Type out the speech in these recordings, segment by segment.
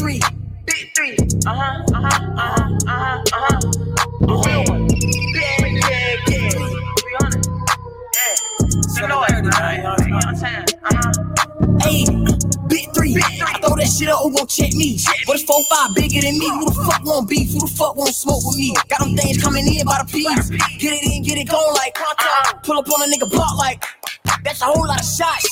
three. Big three. Uh huh. Uh huh. Uh huh. Uh huh. Uh huh. The real one. Yeah, yeah, yeah. 300. Yeah. You know. You know what I'm saying? Uh huh. Hey, big three. I throw that shit up, who gon' check me? What is 4 5 bigger than me? Who the fuck want beef? Who the fuck want smoke with me? Got them things coming in by the piece. Get it in, get it going like contact. Pull up on a nigga block like. That's a whole lot of shots.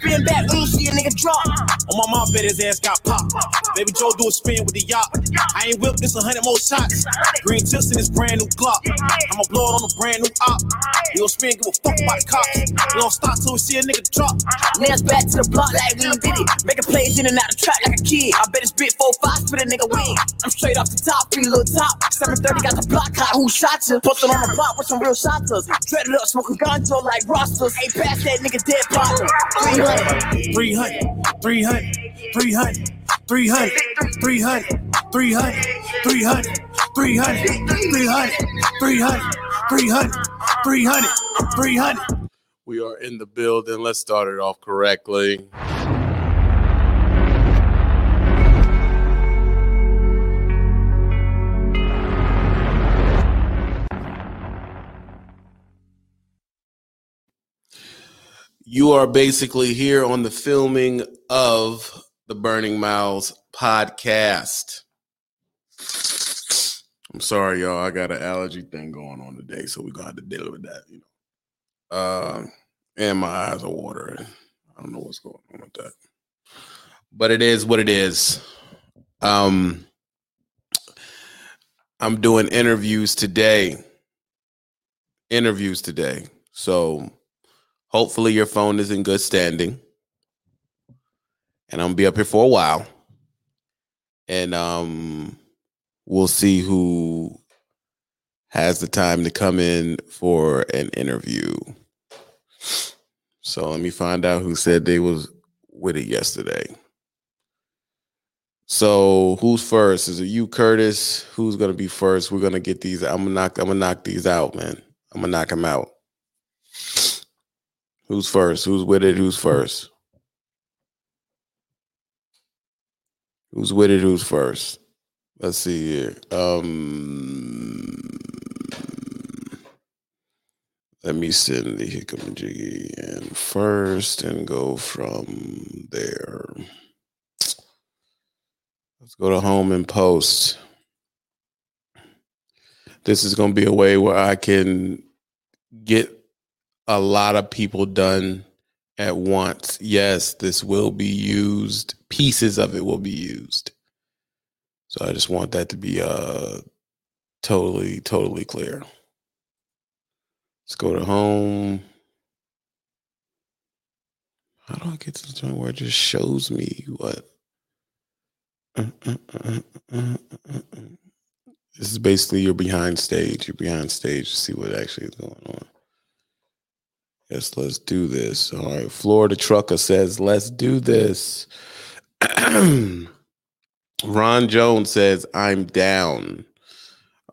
Spin back when you see a nigga drop. On my mom bet his ass got popped. Baby Joe do a spin with the yacht. I ain't whipped this a hundred more shots. Green tips in this brand new Glock. I'ma blow it on a brand new op. You don't spin, give a fuck about the cops. We don't stop till we see a nigga drop. Nails back to the block like we did it. Making plays in and out the track like a kid. I bet it's bit 4-5, spit a nigga win. I'm straight off the top, free little top. 730 got the block hot, who shot you? Posted on the block with some real shotters. Dreaded up, smoking gonzo like rosters. Ain't pass that nigga dead partner. 300. 300, 300, 300, 300, 300, 300, 300, 300, 300, 300, 300, 300, 300. We are in the building. Let's start it off correctly. You are basically here on the filming of the Burning Miles podcast. I'm sorry, y'all. I got an allergy thing going on today, so gonna have to deal with that, you know. Uh, and my eyes are watering. I don't know what's going on with that. But it is what it is. Um I'm doing interviews today. Interviews today. So hopefully your phone is in good standing. And I'm gonna be up here for a while. And um we'll see who has the time to come in for an interview. So let me find out who said they was with it yesterday. So who's first? Is it you, Curtis? Who's gonna be first? We're gonna get these. I'm gonna knock. I'm gonna knock these out, man. I'm gonna knock them out. Who's first? Who's with it? Who's first? Who's with it? Who's first? Let's see here. Um, let me send the Hickam Jiggy in first and go from there. Let's go to home and post. This is going to be a way where I can get a lot of people done at once. Yes, this will be used. Pieces of it will be used. So I just want that to be uh totally, totally clear. Let's go to home. How do I get to the point where it just shows me what? This is basically your behind stage. You're behind stage to see what actually is going on. Yes, let's do this. All right. Florida Trucker says, let's do this. Ron Jones says, I'm down.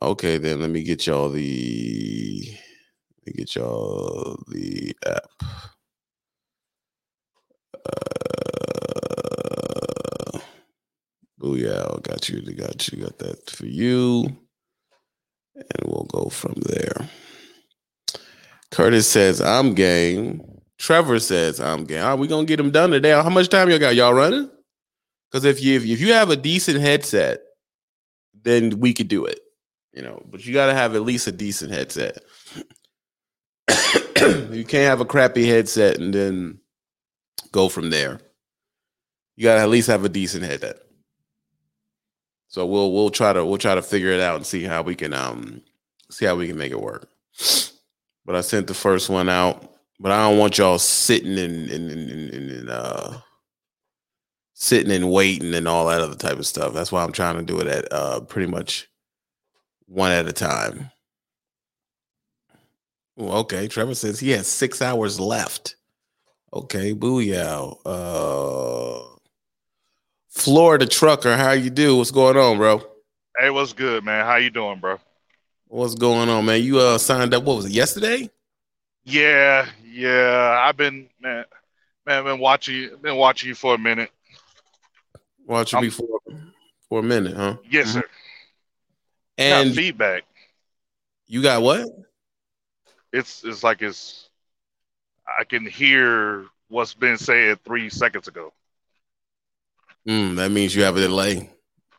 Okay, then let me get y'all the let me get y'all the app. Uh, Booyah, I got you, got you, got that for you. And we'll go from there. Curtis says, I'm game. Trevor says, I'm game. Are we gonna get them done today? How much time y'all got? Y'all running? Because if you if you have a decent headset, then we could do it. You know, but you gotta have at least a decent headset. you can't have a crappy headset and then go from there. You gotta at least have a decent headset. So we'll we'll try to we'll try to figure it out and see how we can um see how we can make it work. But I sent the first one out. But I don't want y'all sitting and uh sitting and waiting and all that other type of stuff. That's why I'm trying to do it at uh pretty much one at a time. Well, okay. Trevor says he has six hours left. Okay, booyah. Uh Florida trucker, how you do? What's going on, bro? Hey, what's good, man? How you doing, bro? What's going on, man? You uh signed up. What was it yesterday? Yeah, yeah. I've been man, man, been watching, been watching you for a minute. Watching I'm- before for a minute, huh? Yes, sir. And got feedback. you got what? It's it's like it's. I can hear what's been said three seconds ago. Mm, that means you have a delay.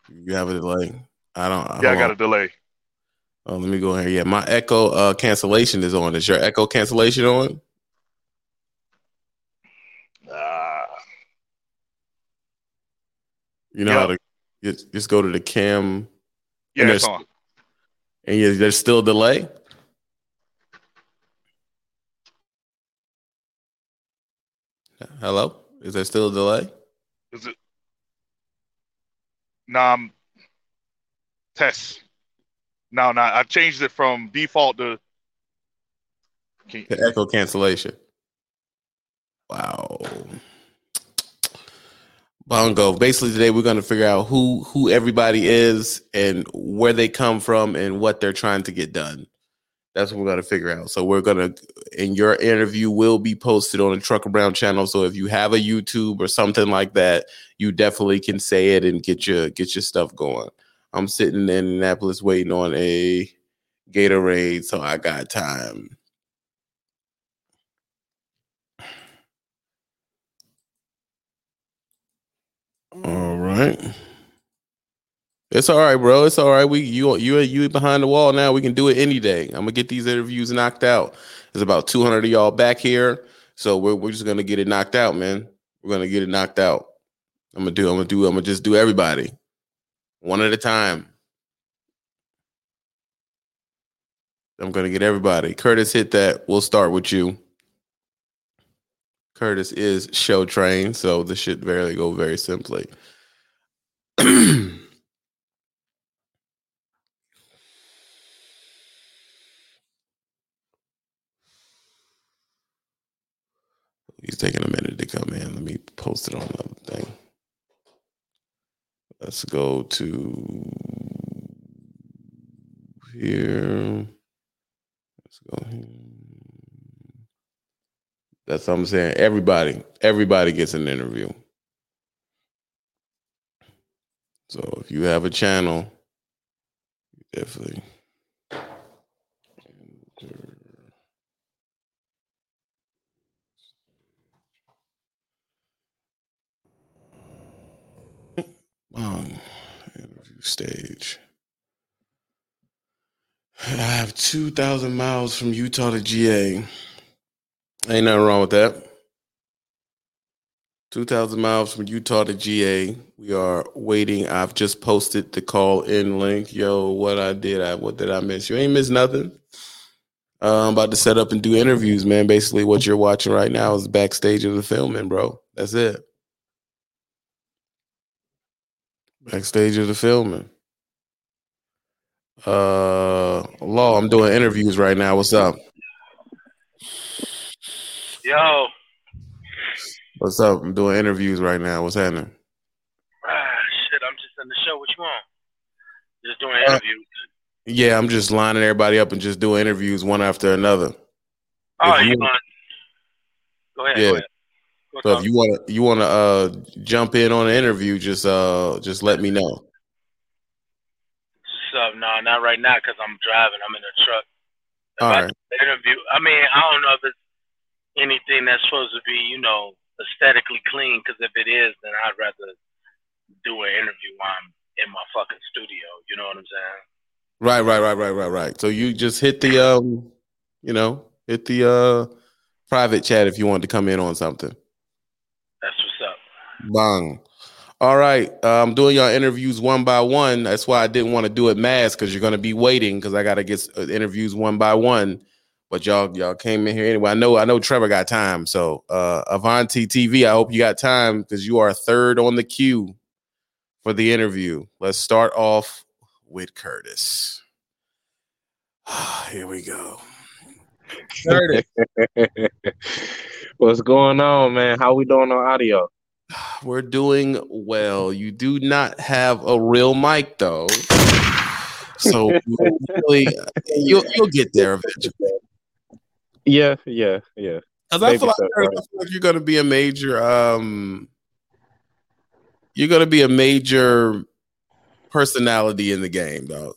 You have a delay. I don't. Yeah, I hold got on. a delay. Oh, let me go here. Yeah, my echo uh, cancellation is on. Is your echo cancellation on? Ah, You know Yeah. how to just, just go to the cam yeah, And it's on. and you, there's still a delay. Hello, is there still a delay? Is it? Nah, I'm test. No, no, I changed it from default to. Can, The echo cancellation. Wow. Bongo. Basically, today we're going to figure out who who everybody is and where they come from and what they're trying to get done. That's what we're going to figure out. So we're going to, and your interview will be posted on the Trucker Brown channel. So if you have a YouTube or something like that, you definitely can say it and get your get your stuff going. I'm sitting in Indianapolis waiting on a Gatorade, so I got time. All right. It's all right, bro. It's all right. We you you you behind the wall now. We can do it any day. I'm gonna get these interviews knocked out. There's about 200 of y'all back here, so we're we're just gonna get it knocked out, man. We're gonna get it knocked out. I'm gonna do. I'm gonna do. I'm gonna just do everybody one at a time. I'm gonna get everybody. Curtis, hit that. We'll start with you. Curtis is show trained, so this should barely go very simply. He's taking a minute to come in. Let me post it on the thing. Let's go to here. Let's go here. That's what I'm saying. Everybody, everybody gets an interview. So if you have a channel, definitely. Um, interview stage. I have 2,000 miles from Utah to GA. Ain't nothing wrong with that. 2,000 miles from Utah to GA. We are waiting. I've just posted the call in link. Yo, what I did, I what did I miss? You ain't miss nothing. Uh, I'm about to set up and do interviews, man. Basically, what you're watching right now is backstage of the filming, bro. That's it. Backstage of the filming. Uh, Law, I'm doing interviews right now. What's up? Yo, What's up? I'm doing interviews right now. What's happening? ah, shit, I'm just in the show. What you want? Just doing Uh, interviews. Yeah, I'm just lining everybody up and just doing interviews one after another. oh, if you you- want? Go ahead. Yeah. Go ahead. So if you want to you want to uh jump in on an interview, just uh just let me know. So, no, not right now because I'm driving. I'm in a truck. If All I right. interview. I mean, I don't know if it's anything that's supposed to be, you know, aesthetically clean. Because if it is, then I'd rather do an interview while I'm in my fucking studio. You know what I'm saying? Right, right, right, right, right, right. So you just hit the um, you know, hit the uh private chat if you want to come in on something. That's what's up. Bang. All right. Uh, I'm doing your interviews one by one. That's why I didn't want to do it mass because you're gonna be waiting because I gotta get uh, interviews one by one. But y'all, y'all came in here anyway. I know, I know Trevor got time. So uh Avanti TV, I hope you got time because you are third on the queue for the interview. Let's start off with Curtis. Here we go. Curtis. What's going on, man? How we doing on audio? We're doing well. You do not have a real mic though. So really, you'll you'll get there eventually. Yeah, yeah, yeah. Because I Baby feel like, step, Curtis, I feel like you're gonna be a major um you're gonna be a major personality in the game, dog.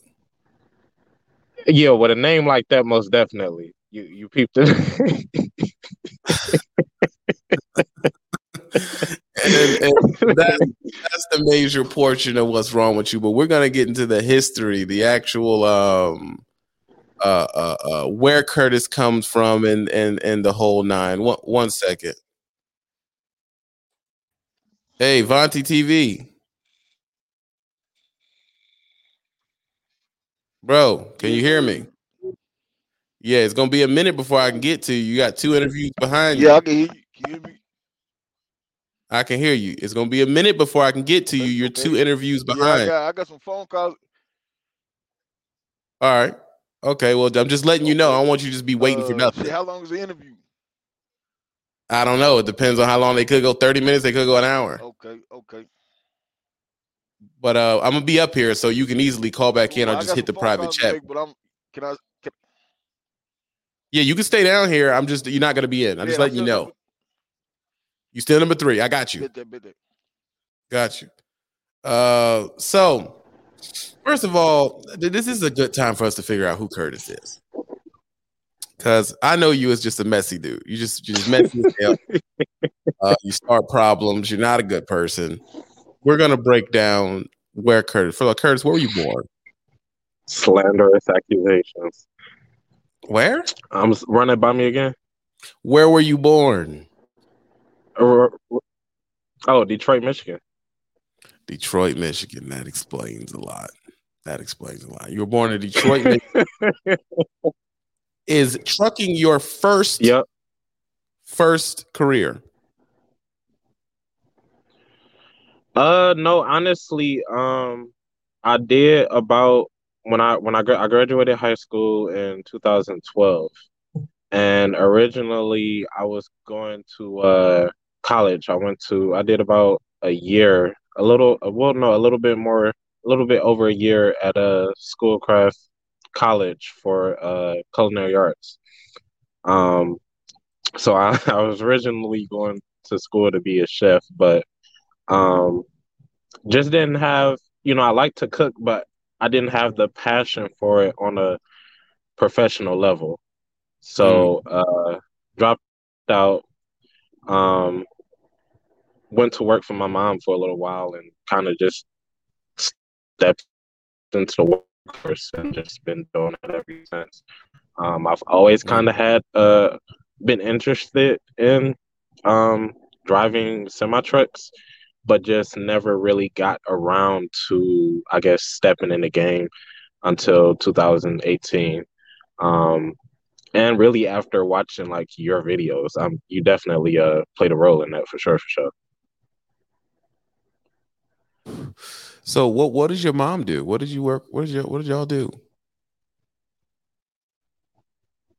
Yeah, with a name like that, most definitely. You you peeped it. and, and that's, that's the major portion of what's wrong with you. But we're gonna get into the history, the actual um uh uh, uh where Curtis comes from and and and the whole nine. One one second. Hey, Vonti TV. Bro, can you hear me? Yeah, it's gonna be a minute before I can get to you. You got two interviews behind you. Yeah, I can hear you. Can you hear me? I can hear you. It's gonna be a minute before I can get to you. You're two interviews Yeah, I behind. got, I got some phone calls. All right. Okay. Well, I'm just letting you know. I don't want you to just be waiting for Uh, nothing. shit, how long is the interview? I don't know. It depends on how long they could go. 30 minutes, they could go an hour. Okay, okay. But uh, I'm gonna be up here, so you can easily call back in Well, or I just hit the private chat. make, but I'm. Can I? Can, Yeah, you can stay down here. I'm just you're not gonna be in. I'm just yeah, letting you still know. You still number three. I got you. Bit that, bit that. Got you. Uh, so first of all, this is a good time for us to figure out who Curtis is, because I know you as just a messy dude. You just you just messy as hell. Uh, you start problems. You're not a good person. We're gonna break down where Curtis. For Curtis, where were you born? Slanderous accusations. Where? I'm s- run it by me again. Where were you born? Oh, Detroit, Michigan. Detroit, Michigan. That explains a lot. That explains a lot. You were born in Detroit. Is trucking your first Yep. first career? Uh, no, honestly, um, I did about when I when I I graduated high school in 2012, and originally I was going to uh college. I went to I did about a year, a little, uh, well, no, a little bit more, a little bit over a year at a Schoolcraft College for uh culinary arts. Um, so I, I was originally going to school to be a chef, but um, just didn't have, you know, I like to cook, but I didn't have the passion for it on a professional level. So uh, dropped out, um, went to work for my mom for a little while, and kind of just stepped into the workforce and just been doing it ever since. Um, I've always kind of had uh, been interested in um, driving semi trucks, but just never really got around to, I guess, stepping in the game until 2018. Um, and really, after watching like your videos, um, you definitely uh played a role in that for sure, for sure. So what what does your mom do? What did you work? What did what did y'all do?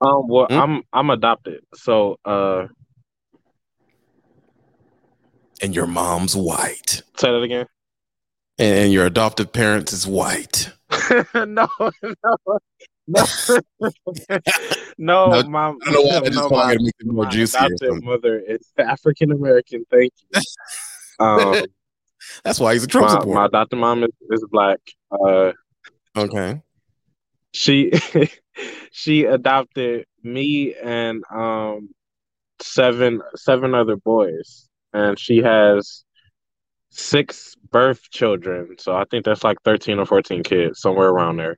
Um, well, Hmm? I'm I'm adopted, so uh, And your mom's white. say that again. And, your adoptive parents is white. no, no, no, no. My, I don't know why I just no, wanted to make it more juicy. mother is African American. Thank you. Um, That's why he's a Trump my, supporter. my adopted mom is, is black. Uh, okay. she she adopted me and um seven seven other boys, and she has six birth children. So I think that's like thirteen or fourteen kids, somewhere around there.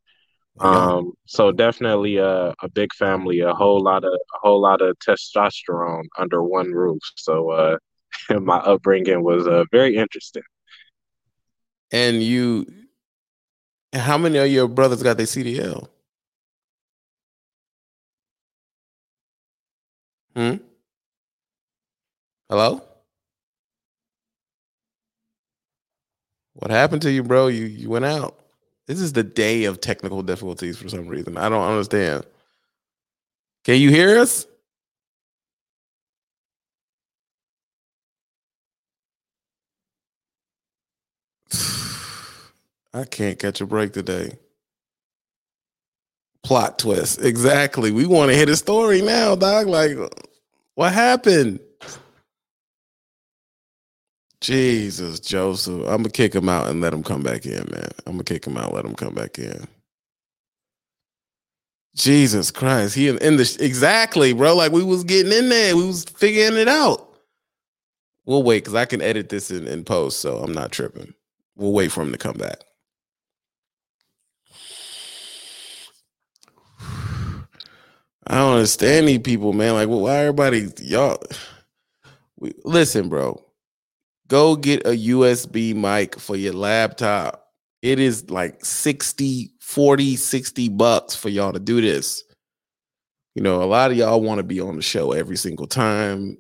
Um, so definitely a, a big family, a whole lot of a whole lot of testosterone under one roof. So uh, my upbringing was uh, very interesting. And you how many of your brothers got their CDL? Hmm? Hello? What happened to you, bro? You you went out. This is the day of technical difficulties for some reason. I don't understand. Can you hear us? I can't catch a break today. Plot twist. Exactly. We want to hit a story now, dog. Like, what happened? Jesus, Joseph. I'm gonna kick him out and let him come back in, man. I'm gonna kick him out, let him come back in. Jesus Christ, he in, the exactly, bro. Like we was getting in there, we was figuring it out. We'll wait because I can edit this in, in post, so I'm not tripping. We'll wait for him to come back. I don't understand these people, man. Like, well, why everybody y'all? We, listen, bro. Go get a USB mic for your laptop. It is like 60, 40, 60 bucks for y'all to do this. You know, a lot of y'all want to be on the show every single time.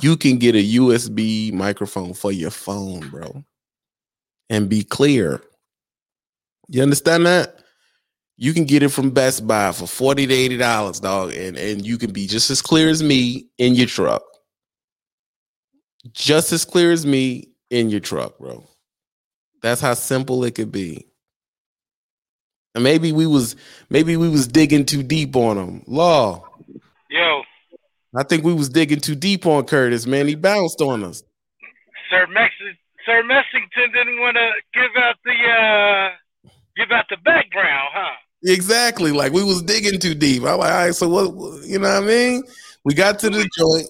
You can get a USB microphone for your phone, bro, and be clear. You understand that? You can get it from Best Buy for 40 to 80 dollars, dog, and, and you can be just as clear as me in your truck. Just as clear as me in your truck, bro. That's how simple it could be. And maybe we was maybe we was digging too deep on him. Law. Yo, I think we was digging too deep on Curtis, man. He bounced on us. Sir Mex- Sir Messington didn't want to give out the uh give out the background, huh? Exactly. Like we was digging too deep. I'm like, all right, so what what- you know what I mean? We got to the joint.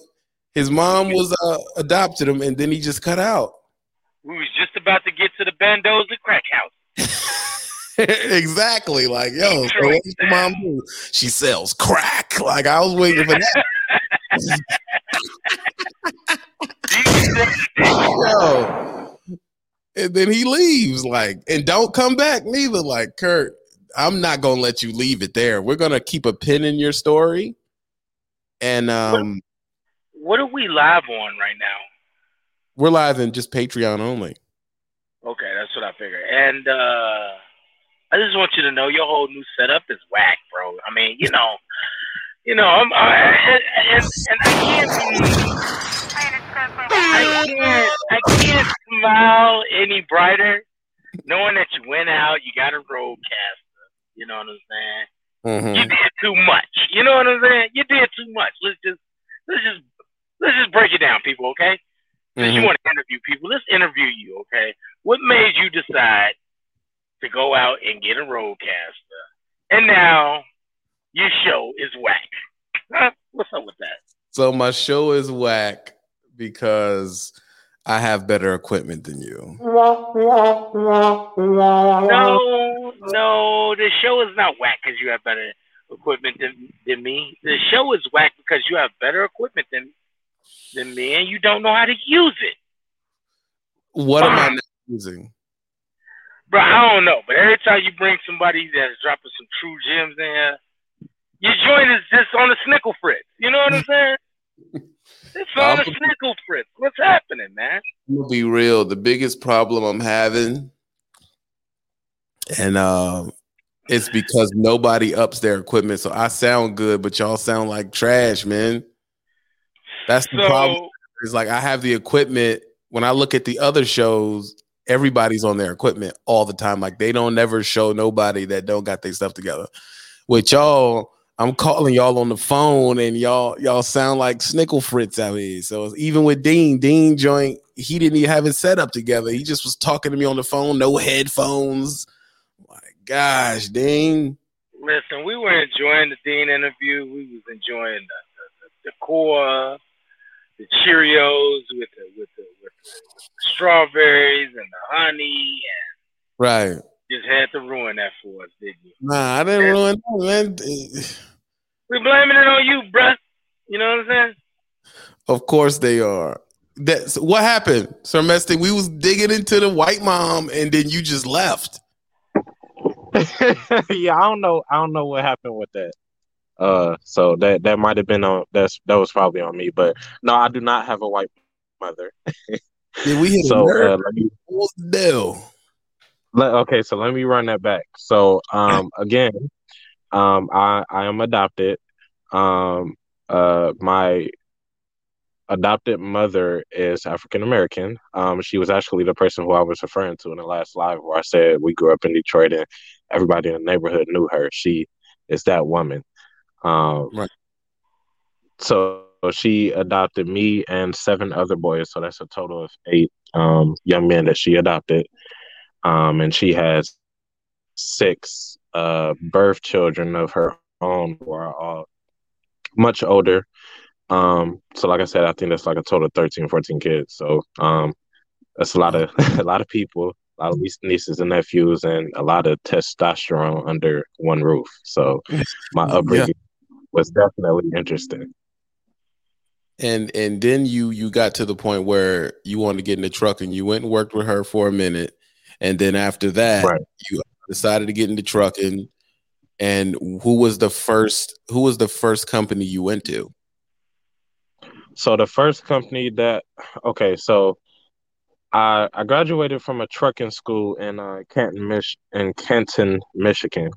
His mom was uh, adopted him, and then he just cut out. We was just about to get to the Bandos and Crack House. exactly. Like, yo, so what does your mom do? She sells crack. Like I was waiting for that. yo. And then he leaves, like, and don't come back neither. Like, Kurt, I'm not gonna let you leave it there. We're gonna keep a pin in your story. And um What are we live on right now? we're live in just Patreon only. Okay, that's what I figured. And uh I just want you to know your whole new setup is whack, bro. I mean, you know, you know, I'm, I, and, and I can't be, I can't, I can't smile any brighter knowing that you went out, you got a RodeCaster. You know what I'm saying? Mhm. You did too much. You know what I'm saying? You did too much. Let's just, let's just, let's just break it down, people. Okay? Since you mm-hmm. want to interview people, let's interview you, okay? What made you decide to go out and get a RodeCaster? And now your show is whack. What's up with that? So my show is whack because I have better equipment than you. No, no, the show is not whack because you have better equipment than, than me. The show is whack because you have better equipment than than man, you don't know how to use it. What am I not using? Bro, I don't know, but every time you bring somebody that's dropping some true gems in here, your joint is just on the snickle fritz. You know what I'm saying? It's on the I'm- snickle fritz. What's happening, man? I'm gonna be real. The biggest problem I'm having, and um, it's because nobody ups their equipment. So I sound good, but y'all sound like trash, man. That's the problem. So, It's like I have the equipment. When I look at the other shows, everybody's on their equipment all the time. Like they don't never show nobody that don't got their stuff together. With y'all, I'm calling y'all on the phone, and y'all y'all sound like Snickle Fritz out here. So even with Dean, Dean joint, he didn't even have his set up together. He just was talking to me on the phone, no headphones. My gosh, Dean. listen, we were enjoying the Dean interview. We was enjoying the, the, the, the core, the Cheerios with the with the, with the strawberries and the honey, and Right. just had to ruin that for us, didn't you? Nah, I didn't ruin that, man. We blaming it on you, bruh. You know what I'm saying? Of course they are. That's what happened, Sir Mesting. We was digging into the white mom, and then you just left. yeah, I don't know. I don't know what happened with that. Uh, so that that might have been on. That's that was probably on me. But no, I do not have a white mother. Yeah, we hit So a uh, me let, okay. So let me run that back. So um, again, um, I I am adopted. Um, uh, my adopted mother is African American. Um, she was actually the person who I was referring to in the last live where I said we grew up in Detroit and everybody in the neighborhood knew her. She is that woman. Um, Right. So she adopted me and seven other boys. So that's a total of eight um, young men that she adopted. Um, and she has six uh, birth children of her own who are all much older. Um, so like I said, I think that's like a total of 13, 14 kids. So um, that's a lot of a lot of people, a lot of nieces and nephews, and a lot of testosterone under one roof. So my upbringing was definitely interesting. And and then you you got to the point where you wanted to get in the truck and you went and worked with her for a minute. And then after that, Right. you decided to get into trucking. And who was the first who was the first company you went to? So the first company that okay, so I I graduated from a trucking school in uh Canton, Mich in Canton, Michigan.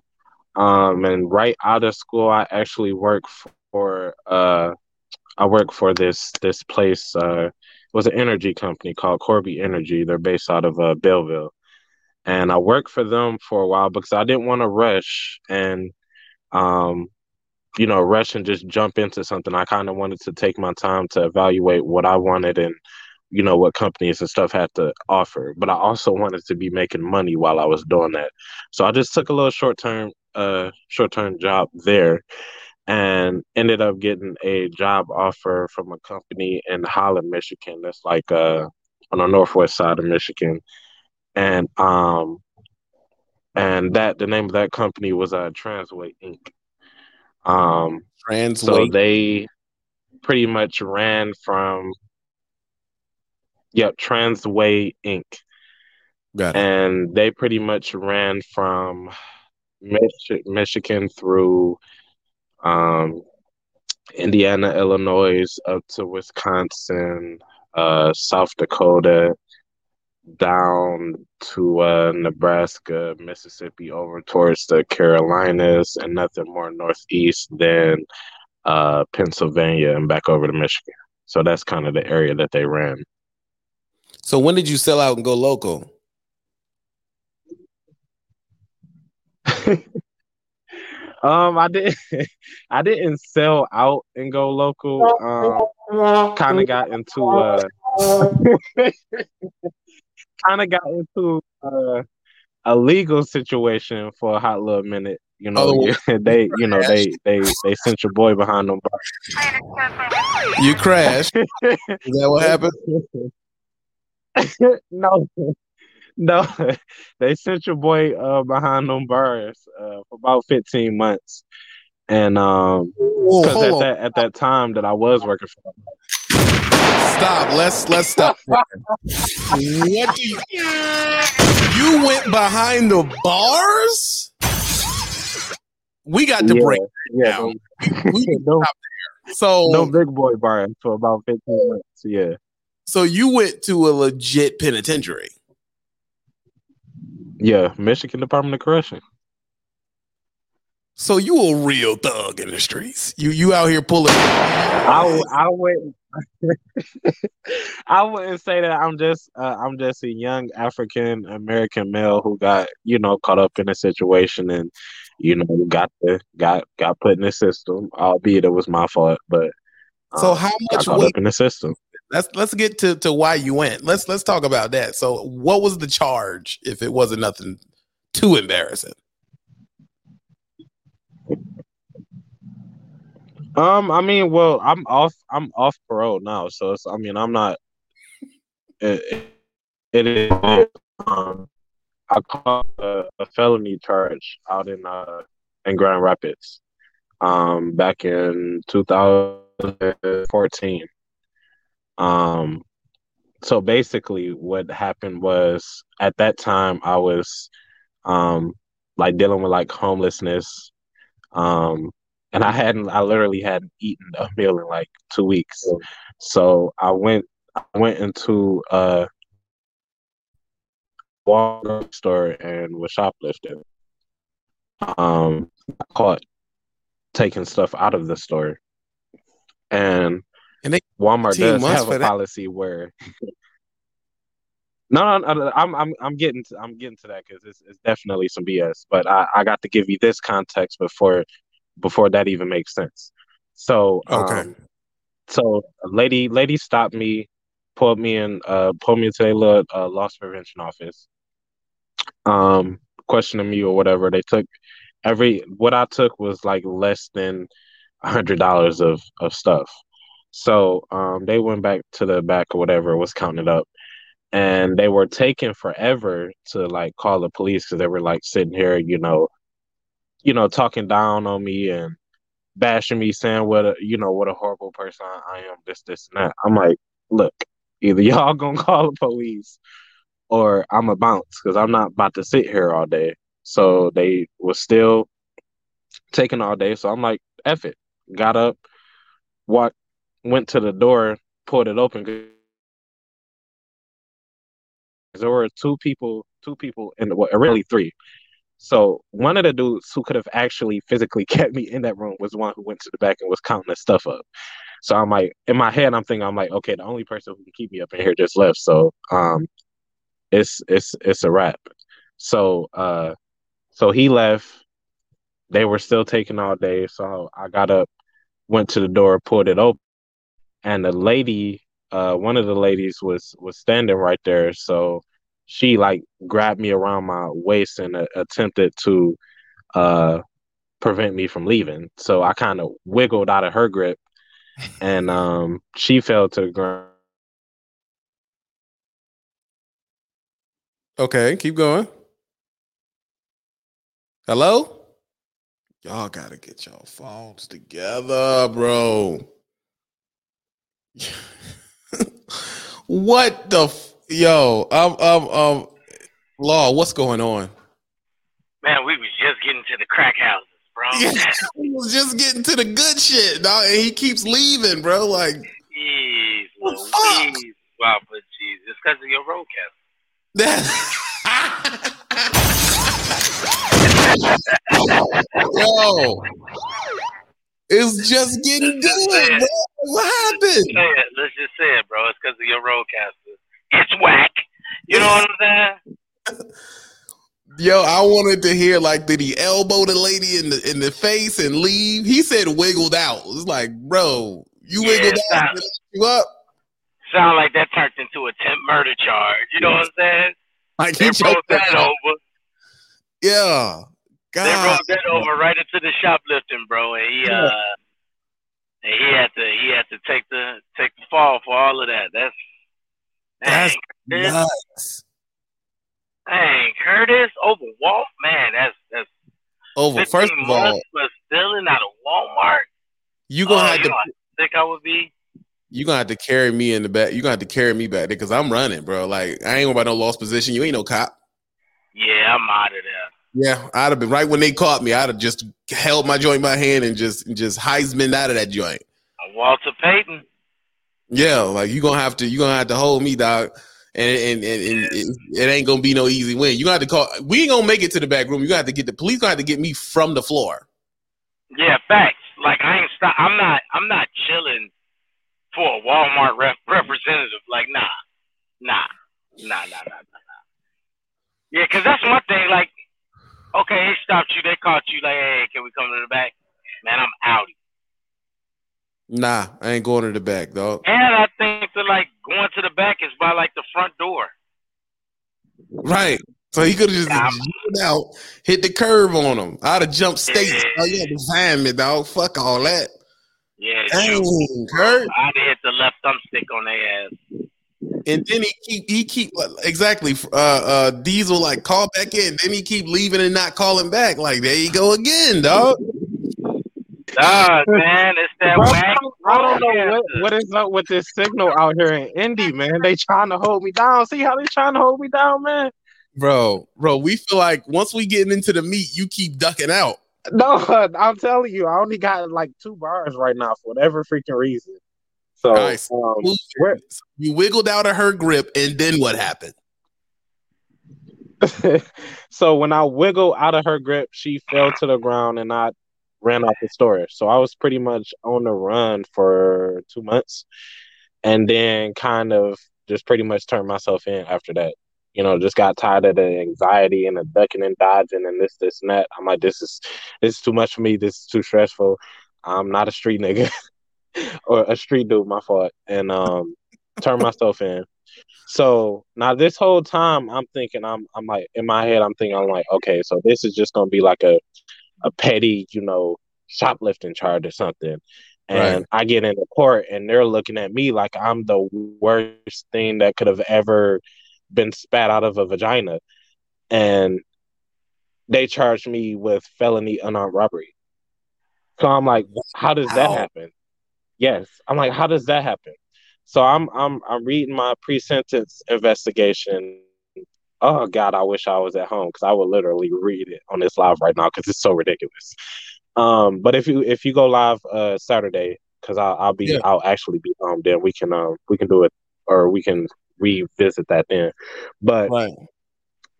Um and right out of school I actually work for uh I work for this this place uh it was an energy company called Corby Energy. They're based out of uh Belleville. And I worked for them for a while because I didn't want to rush and um you know, rush and just jump into something. I kind of wanted to take my time to evaluate what I wanted and, you know, what companies and stuff had to offer. But I also wanted to be making money while I was doing that. So I just took a little short term, uh, short term job there and ended up getting a job offer from a company in Holland, Michigan. That's like uh on the northwest side of Michigan. And um and that the name of that company was uh Transway Inc. Um Transway. so they pretty much ran from yep, Transway Inc. got it. And they pretty much ran from Mich- Michigan through um, Indiana, Illinois, up to Wisconsin, uh, South Dakota, down to uh, Nebraska, Mississippi, over towards the Carolinas, and nothing more northeast than uh, Pennsylvania and back over to Michigan. So that's kind of the area that they ran. So when did you sell out and go local? Um, I didn't, I didn't sell out and go local. Um, kind of got into uh, kind of got into uh, a legal situation for a hot little minute. You know, Oh. they, you know, they, they, they sent your boy behind them. You crashed. Is that what happened? no, no, they sent your boy uh, behind them bars uh, for about fifteen months, and um, because at on. that at that time that I was working for Stop. Let's let's stop. what do you You went behind the bars? We got to yeah, break yeah, no, We no. So no big boy bars for about fifteen months. Yeah, so you went to a legit penitentiary. Yeah, Michigan Department of Correction. So you a real thug in the streets. You you out here pulling I I wouldn't I wouldn't say that I'm just uh, I'm just a young African American male who got you know caught up in a situation and you know got the got got put in the system, albeit it was my fault, but So um, how got much caught weight? up in the system. Let's let's get to, to why you went. Let's let's talk about that. So what was the charge if it wasn't nothing too embarrassing? Um, I mean, well, I'm off. I'm off parole now, so. I mean, I'm not. It, it is. Um, I caught a, a felony charge out in uh in Grand Rapids, um, back in 2014. Um, so basically, what happened was at that time I was, um, like dealing with like homelessness, um, and I hadn't, I literally hadn't eaten a meal in like two weeks. So I went, I went into a Walmart store and was shoplifting. Um, caught taking stuff out of the store, and And they- Walmart 18 does have a that? policy where. No, no, no, I'm, I'm, I'm getting, to, I'm getting to that because it's, it's definitely some BS. But I, I got to give you this context before, before that even makes sense. So, Okay. um, So a lady lady stopped me, pulled me in, uh, pulled me into a little uh, loss prevention office. Um, questioning me or whatever. They took every what I took was like less than a hundred dollars of of stuff. So um, they went back to the back or whatever was counting it up, and they were taking forever to like call the police because they were like sitting here, you know, you know, talking down on me and bashing me, saying what a you know what a horrible person I, I am, this, this, and that. I'm like, look, either y'all gonna call the police or I'm a bounce because I'm not about to sit here all day. So they was still taking all day. So I'm like, F it. Got up, walked, went to the door, pulled it open. There were two people, two people and well, really three. So one of the dudes who could have actually physically kept me in that room was the one who went to the back and was counting the stuff up. So I'm like, in my head, I'm thinking, I'm like, okay, the only person who can keep me up in here just left. So um, it's it's it's a wrap. So uh, so he left. They were still taking all day. So I got up, went to the door, pulled it open, and the lady, uh, one of the ladies was was standing right there. So she like grabbed me around my waist and uh, attempted to uh prevent me from leaving. So I kind of wiggled out of her grip, and um, she fell to the ground. Okay, keep going. Hello? Y'all gotta get y'all phones together, bro. what the f- yo? Um um um law, what's going on? Man, we was just getting to the crack houses, bro. He was just getting to the good shit, dog, and he keeps leaving, bro. Like Jeez, Well, fuck. Wow, but jeez, it's because of your roadcast. Yo, it's just getting good, bro. What happened? Let's just say it, bro. It's because of your RodeCaster. It's whack. You know what I'm saying? Yo, I wanted to hear like, did he elbow the lady in the in the face and leave? He said wiggled out. It's like, bro, you Yeah, wiggled out, lift you up. Sound like that turned into a temp murder charge. You know what I'm saying? Like They he broke choked that out. over. Yeah, They God, broke that over right into the shoplifting, bro, and he uh, and he had to he had to take the take the fall for all of that. That's That's dang, Curtis, nuts. dang, Curtis over Walt, man, that's that's Over. First of all, for stealing out of Walmart. you gonna oh, have to how I would be. you gonna have to carry me in the back. You gonna have to carry me back there because I'm running, bro. Like I ain't about no lost position. You ain't no cop. Yeah, I'm out of there. Yeah, I'd have been right when they caught me. I'd have just held my joint in my hand and just just Heisman out of that joint. Walter Payton. Yeah, like you gonna have to you gonna have to hold me, dog. And and, and, and it, it ain't gonna be no easy win. You gonna have to call. We ain't gonna make it to the back room. You gonna have to get the police. Gonna have to get me from the floor. Yeah, facts. Like I ain't stop. I'm not. I'm not chilling for a Walmart rep- representative. Like nah, nah, nah, nah, nah, nah. nah. Yeah, cause that's one thing. Like, okay, they stopped you. They caught you. Like, hey, can we come to the back? Man, I'm out. Nah, I ain't going to the back, dog. And I think that like going to the back is by like the front door. Right. So he could have just Yeah, jumped out, hit the curve on him. I'd have jumped states. Yeah. Oh, to find me, dog. Fuck all that. Yeah, Dang. Kurt. I'd have hit the left thumbstick on their ass. And then he keep he keep exactly uh uh Diesel like call back in. Then he keep leaving and not calling back. Like there you go again, dog. Dog, man, it's that Bro, whack. I don't know what, what is up with this signal out here in Indy, man. They trying to hold me down. See how they trying to hold me down, man? Bro, bro, we feel like once we get into the meat, you keep ducking out. No, I'm telling you, I only got like two bars right now for whatever freaking reason. So, Nice. um, where- You wiggled out of her grip, and then what happened? so when I wiggled out of her grip, she fell to the ground and I ran out the store. So I was pretty much on the run for two months and then kind of just pretty much turned myself in after that. You know, just got tired of the anxiety and the ducking and dodging and this, this, and that. I'm like, this is this is too much for me. This is too stressful. I'm not a street nigga. or a street dude, my fault, and um, turn myself in. So now this whole time I'm thinking I'm I'm like in my head I'm thinking I'm like okay so this is just gonna be like a a petty you know shoplifting charge or something. And I get into court and they're looking at me like I'm the worst thing that could have ever been spat out of a vagina. And they charged me with felony unarmed robbery. So I'm like how does that happen yes I'm like how does that happen so I'm I'm I'm reading my pre-sentence investigation. Oh God, I wish I was at home because I would literally read it on this live right now because it's so ridiculous. Um, but if you if you go live uh Saturday, because I'll I'll be Yeah. I'll actually be home then we can um we can do it or we can revisit that then. But Right.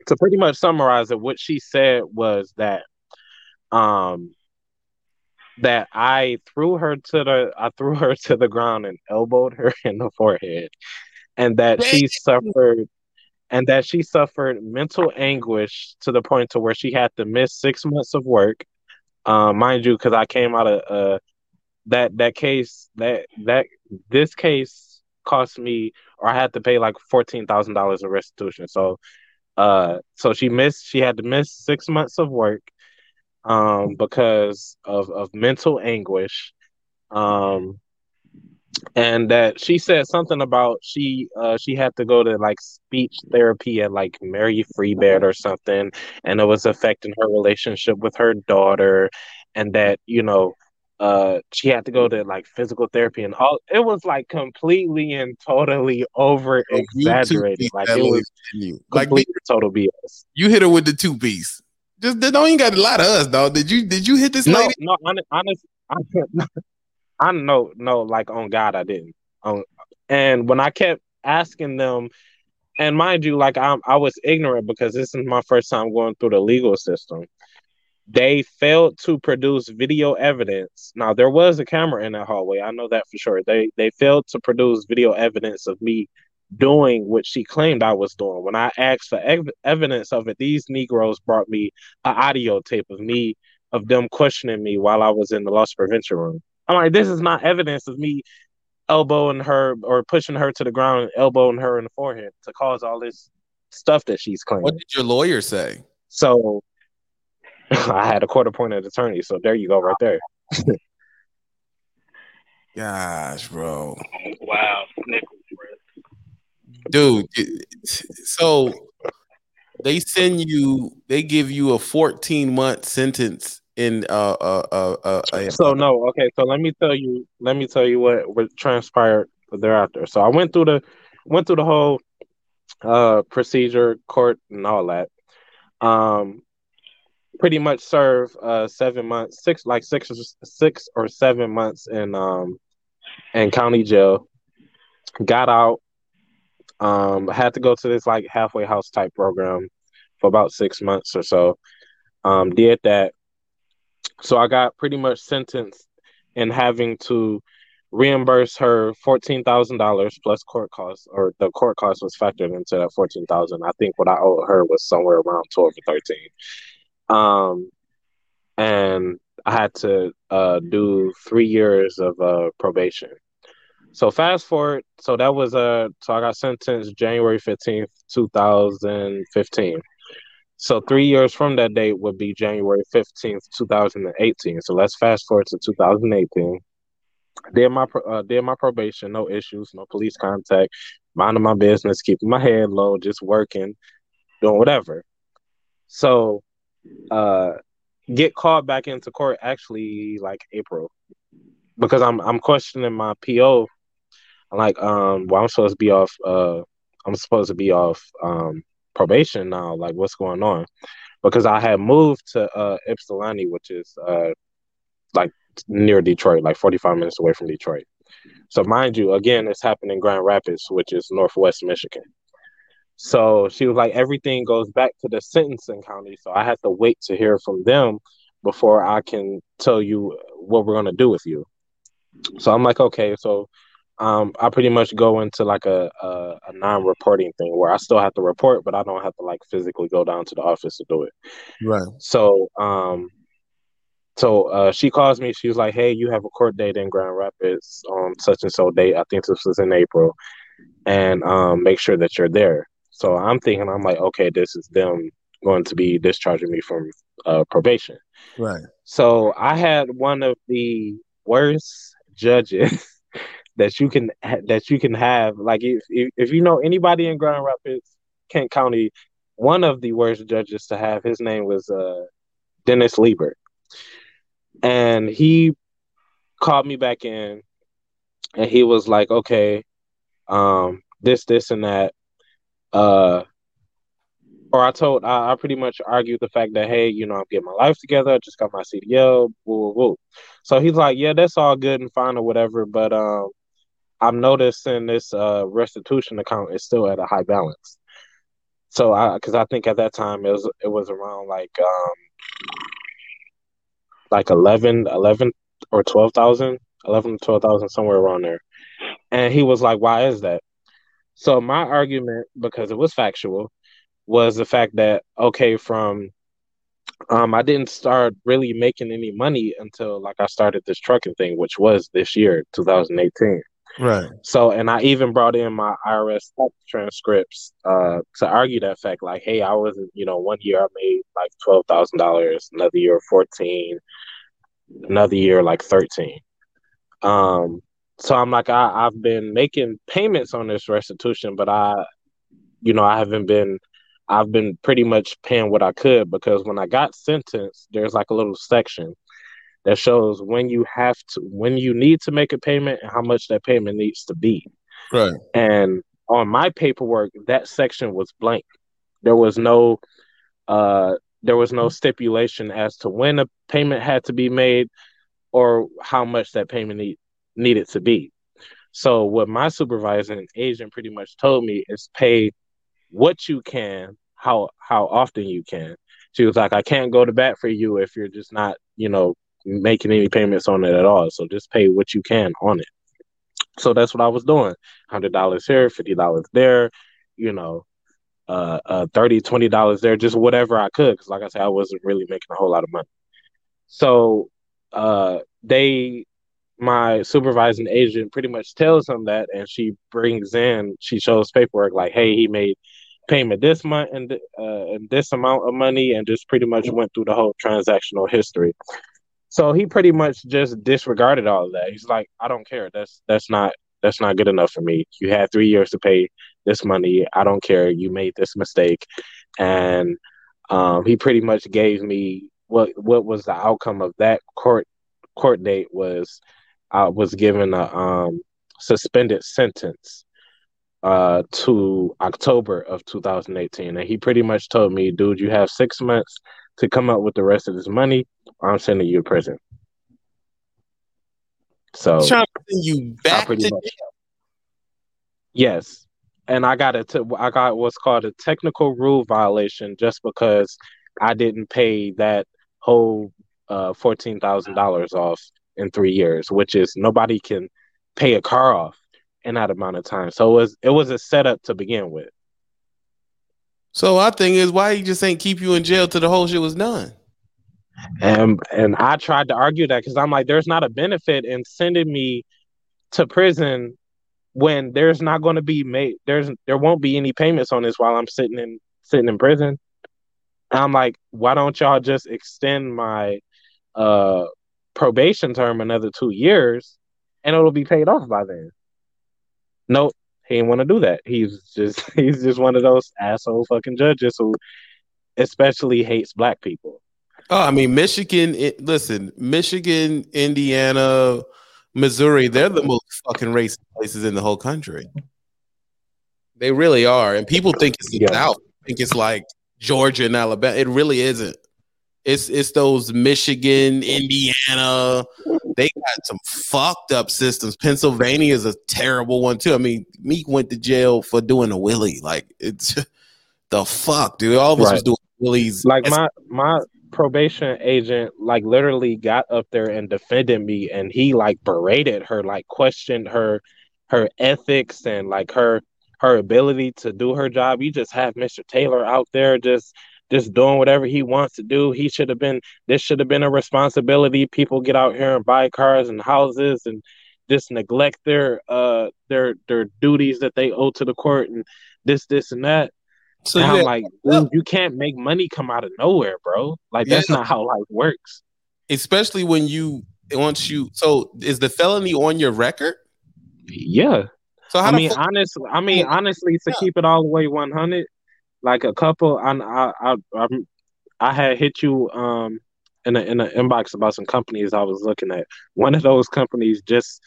to pretty much summarize it, what she said was that um that I threw her to the I threw her to the ground and elbowed her in the forehead, and that she suffered and that she suffered mental anguish to the point to where she had to miss six months of work. Um, mind you, because I came out of uh that that case that that this case cost me or I had to pay like fourteen thousand dollars in restitution. So uh so she missed she had to miss six months of work um because of of mental anguish um and that she said something about she uh she had to go to like speech therapy at like Mary Free Bed or something and it was affecting her relationship with her daughter and that you know uh she had to go to like physical therapy and all it was like completely and totally over Bro, you two exaggerated like it was. Like complete total BS you hit her with the two piece. Just they don't even got a lot of us, dog. Did you did you hit this No, lady? no, honest, honest, I, I know, no, like on God, I didn't. Um, and when I kept asking them, and mind you, like I'm, I was ignorant because this is my first time going through the legal system. They failed to produce video evidence. Now there was a camera in that hallway. I know that for sure. They they failed to produce video evidence of me doing what she claimed I was doing. When I asked for ev- evidence of it, these Negroes brought me an audio tape of me of them questioning me while I was in the loss prevention room. I'm like, this is not evidence of me elbowing her or pushing her to the ground and elbowing her in the forehead to cause all this stuff that she's claiming. What did your lawyer say? So I had a court appointed attorney. So there you go, right there. Gosh, bro. Wow, Nichols, dude so they send you they give you a 14 month sentence in uh uh uh, uh, So no, okay. So let me tell you, let me tell you what what transpired thereafter. So I went through the went through the whole uh procedure, court, and all that. Um, pretty much serve uh seven months, six like six or six or seven months in um in county jail. Got out. Um, had to go to this like halfway house type program for about six months or so. Um, did that. So I got pretty much sentenced in having to reimburse her fourteen thousand dollars plus court costs, or the court cost was factored into that fourteen thousand. I think what I owed her was somewhere around twelve or thirteen. Um, and I had to uh do three years of uh probation. So fast forward, so that was uh so I got sentenced January fifteenth, two thousand fifteen. So three years from that date would be January fifteenth, two thousand and eighteen. So let's fast forward to two thousand eighteen. Did my uh, did my probation, no issues, no police contact, minding my business, keeping my head low, just working, doing whatever. So, uh, get called back into court actually like April because I'm I'm questioning my PO. Like, um, well, I'm supposed to be off. Uh, I'm supposed to be off um probation now. Like, what's going on? Because I had moved to uh Ypsilanti, which is uh like near Detroit, like 45 minutes away from Detroit. So mind you, again, it's happening in Grand Rapids, which is northwest Michigan. So she was like, everything goes back to the sentencing county. So I have to wait to hear from them before I can tell you what we're gonna do with you. So I'm like, okay, so um, I pretty much go into like a, a a non-reporting thing where I still have to report, but I don't have to like physically go down to the office to do it. right So um so uh, she calls me. She was like, "Hey, you have a court date in Grand Rapids on such and so date. I think this was in April, and um, make sure that you're there." So I'm thinking, I'm like, okay, this is them going to be discharging me from uh, probation. Right. So I had one of the worst judges that you can that you can have. Like if if, you know anybody in Grand Rapids, Kent County, one of the worst judges to have. His name was uh, Dennis Leiber, and he called me back in, and he was like, "Okay, um, this, this, and that." Uh, or I told I, I pretty much argued the fact that hey, you know, I'm getting my life together. I just got my CDL. Woo, woo. So he's like, yeah, that's all good and fine or whatever, but um, I'm noticing this uh restitution account is still at a high balance. So I, because I think at that time it was it was around like um like 11, 11 or 12,000, 11 to 12,000, somewhere around there. And he was like, why is that? So my argument, because it was factual, was the fact that, okay, from, um, I didn't start really making any money until like I started this trucking thing, which was this year, 2018. Right. So, and I even brought in my IRS transcripts uh, to argue that fact. Like, hey, I was, you know, one year I made like twelve thousand dollars, another year fourteen, another year like thirteen. Um, so I'm like, I, I've been making payments on this restitution, but I, you know, I haven't been. I've been pretty much paying what I could because when I got sentenced, there's like a little section that shows when you have to when you need to make a payment and how much that payment needs to be. Right. And on my paperwork, that section was blank. There was no uh there was no stipulation as to when a payment had to be made or how much that payment need, needed to be. So what my supervisor and agent pretty much told me is pay what you can, how how often you can. She was like, I can't go to bat for you if you're just not, you know, making any payments on it at all. So just pay what you can on it. So that's what I was doing. Hundred dollars here, fifty dollars there, you know, uh, uh 30 20 dollars there, just whatever I could. Cause like I said, I wasn't really making a whole lot of money. So uh they my supervising agent pretty much tells him that and she brings in she shows paperwork like hey he made payment this month and uh, and this amount of money and just pretty much went through the whole transactional history so he pretty much just disregarded all of that. He's like, I don't care. That's that's not that's not good enough for me. You had three years to pay this money. I don't care. You made this mistake, and um, he pretty much gave me what what was the outcome of that court court date was I was given a um, suspended sentence uh, to October of 2018, and he pretty much told me, dude, you have six months to come up with the rest of this money, I'm sending you to prison. So Trying to send you back to much- yes, and I got it. I got what's called a technical rule violation just because I didn't pay that whole uh, fourteen thousand dollars off in three years, which is nobody can pay a car off in that amount of time. So it was it was a setup to begin with. So our thing is, why he just ain't keep you in jail till the whole shit was done? And and I tried to argue that because I'm like, there's not a benefit in sending me to prison when there's not going to be made. There's there won't be any payments on this while I'm sitting in sitting in prison. I'm like, why don't y'all just extend my uh probation term another two years, and it'll be paid off by then? Nope, he didn't want to do that. He's just he's just one of those asshole fucking judges who especially hates black people. Oh, I mean, Michigan. It, listen, Michigan, Indiana, Missouri. They're the most fucking racist places in the whole country. They really are, and people think it's the Yeah. South. Think it's like Georgia and Alabama. It really isn't. It's it's those Michigan, Indiana. They got some fucked up systems. Pennsylvania is a terrible one too. I mean, Meek went to jail for doing a willy. Like it's the fuck, dude. All of us Right. was doing willies. like my my probation agent like literally got up there and defended me and he like berated her like questioned her her ethics and like her her ability to do her job you just have mr taylor out there just just doing whatever he wants to do. He should have been. This should have been a responsibility. People get out here and buy cars and houses and just neglect their uh their their duties that they owe to the court and this this and that. So and you I'm like, dude, you can't make money come out of nowhere, bro. Like that's Yeah. not how life works. especially when you once you so is the felony on your record? Yeah. So how I mean, fuck- honestly, I mean, honestly, to Yeah. keep it all the way one hundred, like a couple, I, I, I, I'm- had hit you um in a in an inbox about some companies I was looking at. One of those companies just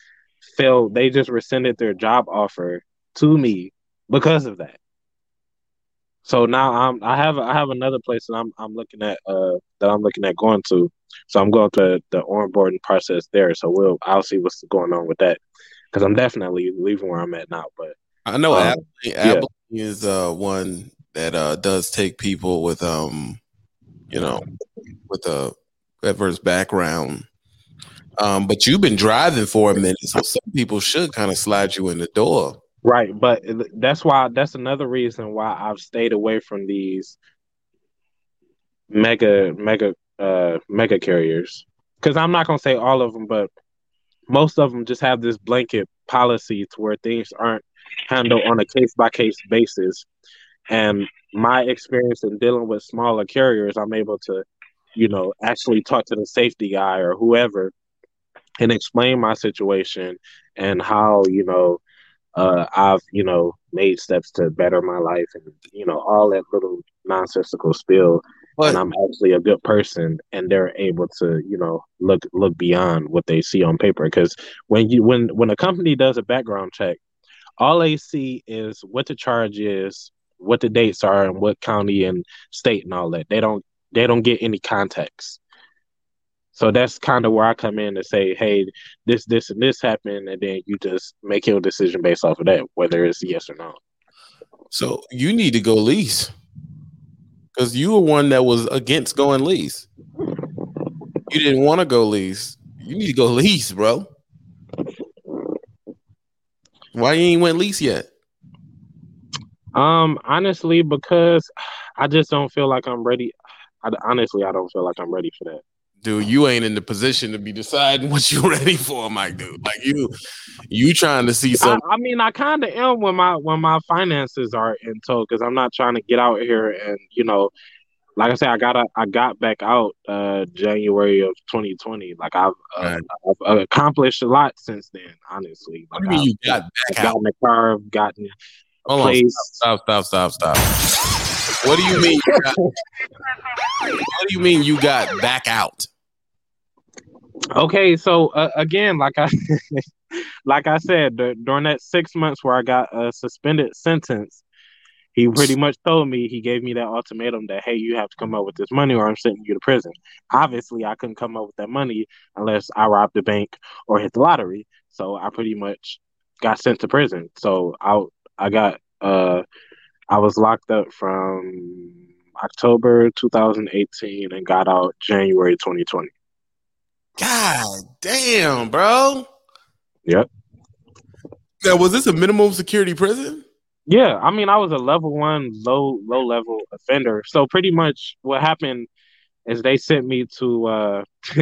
failed. They just rescinded their job offer to me because of that. So now I'm I have I have another place that I'm I'm looking at uh that I'm looking at going to. So I'm going to the onboarding process there. So we'll I'll see what's going on with that because I'm definitely leaving where I'm at now. But I know um, Abilene, yeah. Is uh one that uh does take people with um you know with a adverse background. Um, but you've been driving for a minute, so some people should kind of slide you in the door. Right, but that's why that's another reason why I've stayed away from these mega mega uh mega carriers. Cuz I'm not going to say all of them, but most of them just have this blanket policy to where things aren't handled on a case by case basis. And my experience in dealing with smaller carriers, I'm able to, you know, actually talk to the safety guy or whoever and explain my situation and how, you know, uh, I've you know made steps to better my life and you know all that little nonsensical spill But and I'm actually a good person and they're able to you know look look beyond what they see on paper. Because when you when when a company does a background check all they see is what the charge is what the dates are and what county and state and all that they don't they don't get any context so that's kind of where I come in to say, hey, this, this, and this happened, and then you just make your decision based off of that, whether it's yes or no. so you need to go lease because you were one that was against going lease. You didn't want to go lease. You need to go lease, bro. Why you ain't went lease yet? Um, honestly, because I just don't feel like I'm ready. I, honestly, I don't feel like I'm ready for that. dude, you ain't in the position to be deciding what you're ready for, Mike, dude. Like you, you trying to see I. I mean, I kind of am when my when my finances are in tow because I'm not trying to get out here and you know, like I said, I got I got back out uh January of 2020. Like I've, uh. I've accomplished a lot since then. Honestly, What like do you mean I've, you got I've back out? gotten a car, gotten Hold on, stop, stop, stop, stop. What do you mean? You got, what do you mean you got back out? Okay, so uh, again, like I like I said, dur- during that six months where I got a suspended sentence, he pretty much told me he gave me that ultimatum that hey, you have to come up with this money or I'm sending you to prison. Obviously, I couldn't come up with that money unless I robbed the bank or hit the lottery. So I pretty much got sent to prison. So I I got uh I was locked up from October 2018 and got out January 2020. God damn, bro. Yep. Now, was this a minimum security prison? Yeah, I mean, I was a level one, low low level offender. So pretty much what happened is they sent me to uh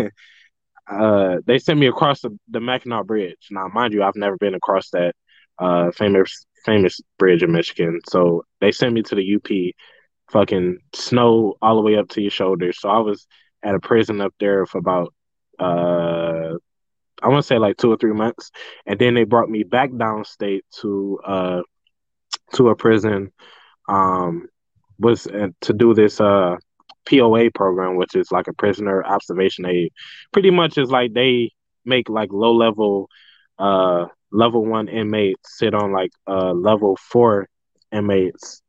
uh they sent me across the, the Mackinac Bridge. Now, mind you, I've never been across that uh famous famous bridge in Michigan. So they sent me to the UP, fucking snow all the way up to your shoulders. So I was at a prison up there for about uh I want to say like two or three months, and then they brought me back downstate to uh to a prison um was uh, to do this uh POA program which is like a prisoner observation aid pretty much is like they make like low level uh level 1 inmates sit on like uh level 4 inmates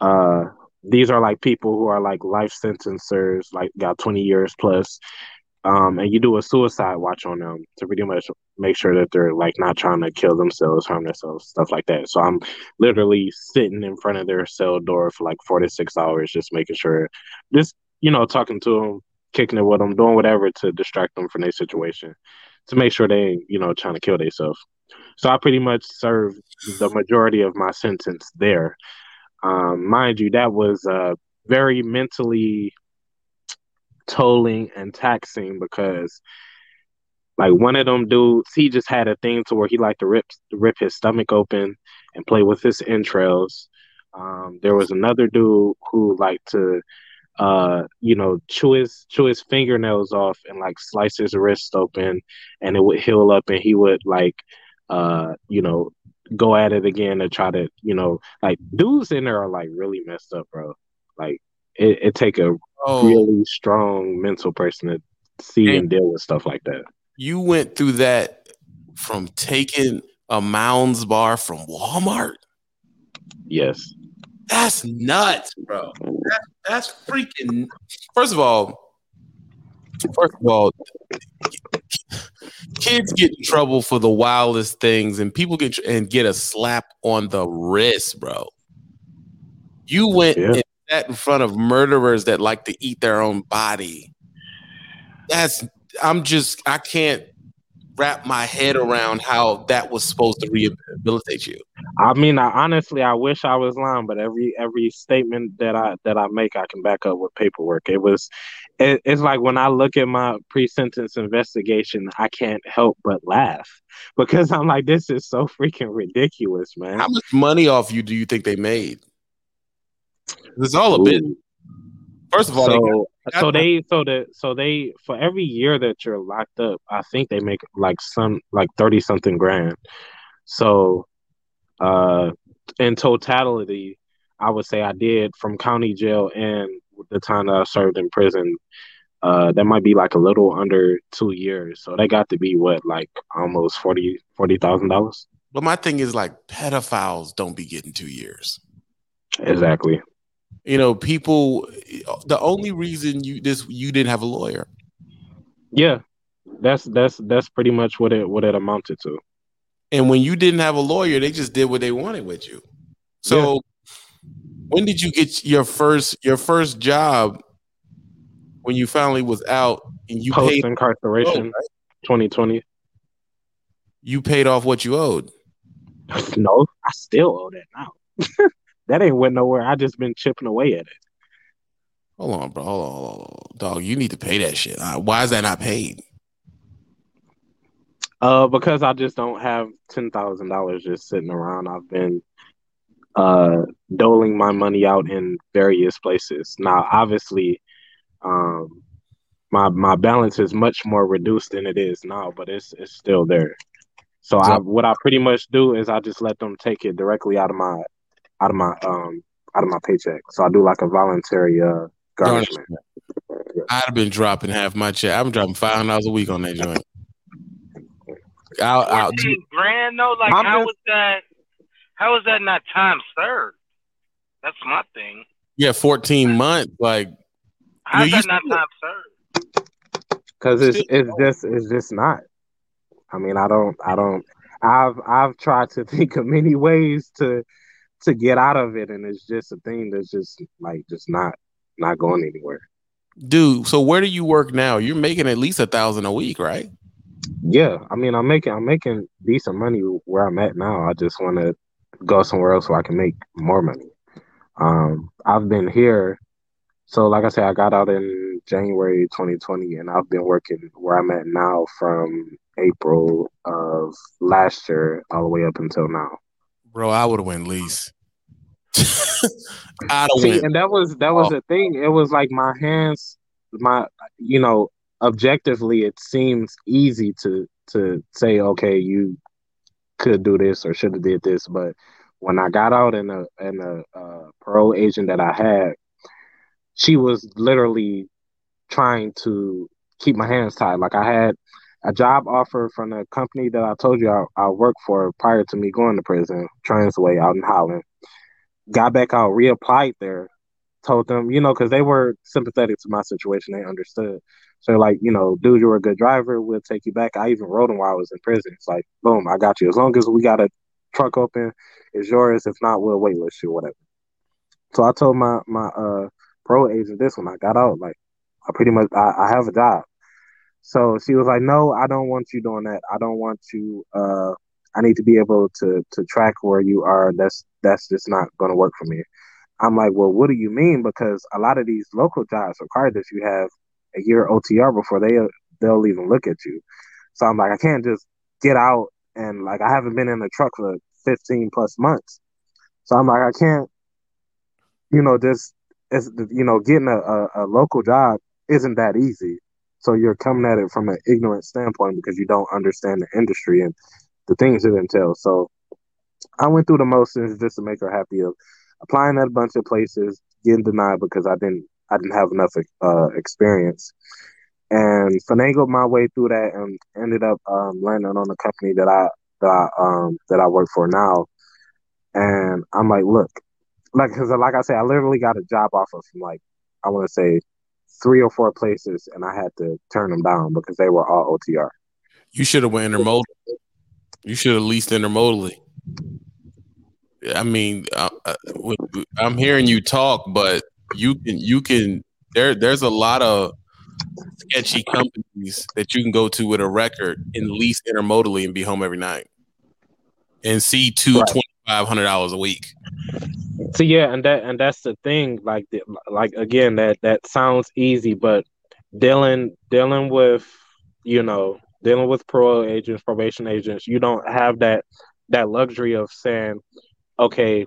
uh these are like people who are like life sentencers like got 20 years plus um, and you do a suicide watch on them to pretty much make sure that they're like not trying to kill themselves, harm themselves, stuff like that. So I'm literally sitting in front of their cell door for like four to six hours, just making sure, just you know, talking to them, kicking it with them, doing whatever to distract them from their situation, to make sure they ain't you know trying to kill themselves. So I pretty much served the majority of my sentence there. Um, mind you, that was uh, very mentally tolling and taxing because like one of them dudes, he just had a thing to where he liked to rip rip his stomach open and play with his entrails. Um, there was another dude who liked to uh you know chew his chew his fingernails off and like slice his wrist open and it would heal up and he would like uh you know go at it again to try to you know like dudes in there are like really messed up bro like it, it take a Oh, really strong mental person to see And- and deal with stuff like that you went through that from taking a Mounds bar from Walmart. yes That's nuts, bro. That, that's freaking. First of all, first of all, kids get in trouble for the wildest things, and people get and get a slap on the wrist, bro. You went Yeah. and sat in front of murderers that like to eat their own body. That's. I'm just. I can't wrap my head around how that was supposed to rehabilitate you. I mean, I honestly, I wish I was lying, but every every statement that I that I make, I can back up with paperwork. It was, it, it's like when I look at my pre-sentence investigation, I can't help but laugh because I'm like, this is so freaking ridiculous, man. How much money off you do you think they made? It's all a bit. First of all, they so got- so they so the so they for every year that you're locked up, I think they make like some like thirty something grand. So uh in totality, I would say I did from county jail and the time that I served in prison, uh that might be like a little under two years. So they got to be what, like almost forty forty thousand dollars? but my thing is like pedophiles don't be getting two years. Exactly. You know, people. The only reason you this you didn't have a lawyer. Yeah. That's that's that's pretty much what it what it amounted to. And when you didn't have a lawyer, they just did what they wanted with you. So when did you get your first your first job when you finally was out and you Post paid incarceration, oh, right? twenty twenty. you paid off what you owed? No, I still owe that now. that ain't went nowhere. I just been chipping away at it. Hold on, bro. Hold on, hold on, hold on. dog. You need to pay that shit. Uh, why is that not paid? Uh, because I just don't have ten thousand dollars just sitting around. I've been uh doling my money out in various places. Now, obviously, um, my my balance is much more reduced than it is now, but it's it's still there. So I what I pretty much do is I just let them take it directly out of my out of my um out of my paycheck. So I do like a voluntary uh garnishment. I'd have been dropping half my check. I'm dropping five hundred dollars a week on that joint. I'll, I'll, Fourteen grand though, like I'm how just- was that? How is that not time served? That's my thing. yeah, fourteen months. Like How's Yeah, you that not still- time served? Cause it's it's just it's just not. I mean, I don't I don't I've I've tried to think of many ways to to get out of it, and it's just a thing that's just like just not not going anywhere. dude. So where do you work now? You're making at least a thousand a week, right? Yeah, I mean, I'm making I'm making decent money where I'm at now. I just want to go somewhere else where I can make more money. Um, I've been here, so like I said, I got out in January 2020, and I've been working where I'm at now from April of last year all the way up until now. Bro, I would have went lease. I'd have went. and that was that was the thing. It was like my hands, my you know, objectively, it seems easy to to say, okay, you could do this or should have did this, but when I got out and a and a uh, parole agent that I had, she was literally trying to keep my hands tied. Like I had a job offer from the company that I told you I, I worked for prior to me going to prison, Transway out in Holland. Got back out, reapplied there, told them, you know, because they were sympathetic to my situation, they understood. So like, you know, dude, you're a good driver. We'll take you back. I even rode him while I was in prison. It's like, boom, I got you. As long as we got a truck open, it's yours. If not, we'll waitlist you, whatever. So I told my my uh pro agent this when I got out, like I pretty much I, I have a job. So she was like, No, I don't want you doing that. I don't want you uh I need to be able to to track where you are. That's that's just not gonna work for me. I'm like, well, what do you mean? Because a lot of these local jobs require that you have a year OTR before they they'll even look at you. So I'm like, I can't just get out and like I haven't been in a truck for 15 plus months. So I'm like, I can't, you know, just it's you know, getting a, a, a local job isn't that easy. So you're coming at it from an ignorant standpoint because you don't understand the industry and the things it entails. So I went through the motions just to make her happy of applying at a bunch of places, getting denied because I didn't I didn't have enough uh, experience, and finagled my way through that and ended up um, landing on the company that I that I um, that I work for now. And I'm like, look, like because like I said, I literally got a job offer from like I want to say three or four places, and I had to turn them down because they were all OTR. You should have went intermodal. You should have leased intermodally. I mean, uh, uh, I'm hearing you talk, but you can you can there. There's a lot of sketchy companies that you can go to with a record and lease intermodally and be home every night and see two Right. twenty five hundred dollars a week. So yeah, and that and that's the thing. Like the, like again, that that sounds easy, but dealing dealing with you know dealing with parole agents, probation agents, you don't have that that luxury of saying, okay,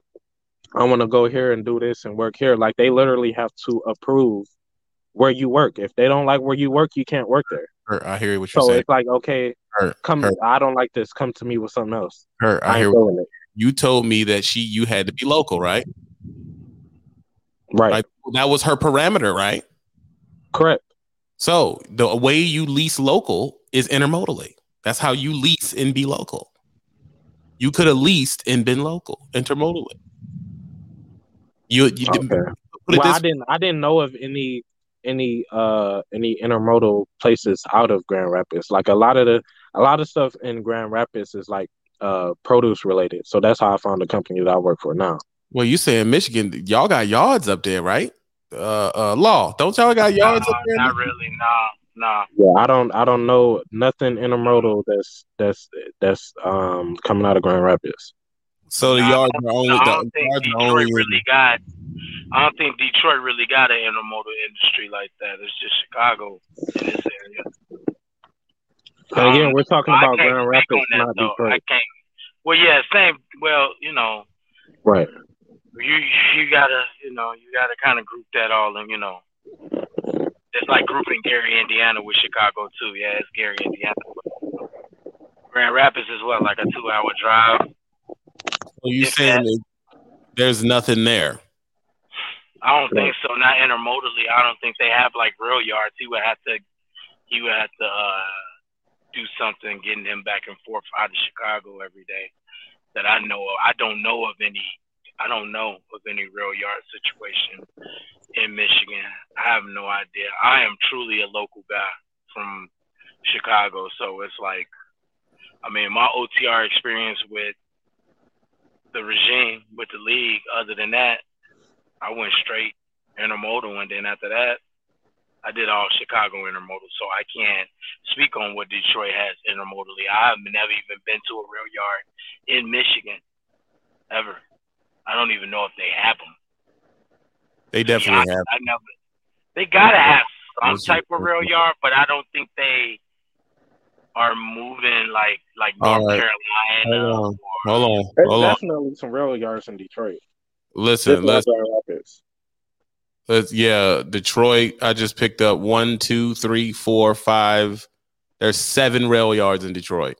I want to go here and do this and work here. Like they literally have to approve where you work. If they don't like where you work, you can't work there. Hurt, I hear what you're So saying. it's like, okay, Hurt, come. hurt, I don't like this. Come to me with something else. hurt. I I hear doing it. you told me that she you had to be local, right? Right. Like that was her parameter, right? Correct. So the way you lease local is intermodally. That's how you lease and be local. You could have leased and been local intermodally. You you didn't Okay. put it well, I didn't. I didn't know of any any uh any intermodal places out of Grand Rapids. Like a lot of the a lot of stuff in Grand Rapids is like uh produce related. So that's how I found the company that I work for now. well, you say in Michigan, y'all got yards up there, right? Uh, uh, law, don't y'all got yards Nah, up there? not really. Nah, nah. Yeah, I don't I don't know nothing intermodal that's that's that's um coming out of Grand Rapids. So the Nah, yards are only I don't think yards Detroit only really got. I don't think Detroit really got an intermodal industry like that. It's just Chicago in this area. And again, Um, we're talking I about Grand Rapids, that not though. Detroit. I can't. Well, yeah, same. Well, you know, Right. you you gotta you know you gotta kind of group that all in. You know, it's like grouping Gary, Indiana with Chicago too. Yeah, it's Gary, Indiana. Grand Rapids is what like a two-hour drive. So you if saying that- that there's nothing there? I don't think so. Not intermodally. I don't think they have like rail yards. He would have to. He would have to uh, do something getting him back and forth out of Chicago every day. That I know of. I don't know of any. I don't know of any rail yard situation in Michigan. I have no idea. I am truly a local guy from Chicago, so it's like, I mean, my OTR experience with the regime, with the league. Other than that, I went straight intermodal, and then after that, I did all Chicago intermodal. So I can't speak on what Detroit has intermodally. I have never even been to a rail yard in Michigan ever. I don't even know if they have them. They definitely I, have. I never. They gotta have some type of rail yard, but I don't think they are moving like like North right. Carolina. Hold on, hold on, There's on. definitely some rail yards in Detroit. Listen, Just like let's Grand Rapids. Let's, yeah, Detroit. I just picked up one, two, three, four, five. There's seven rail yards in Detroit.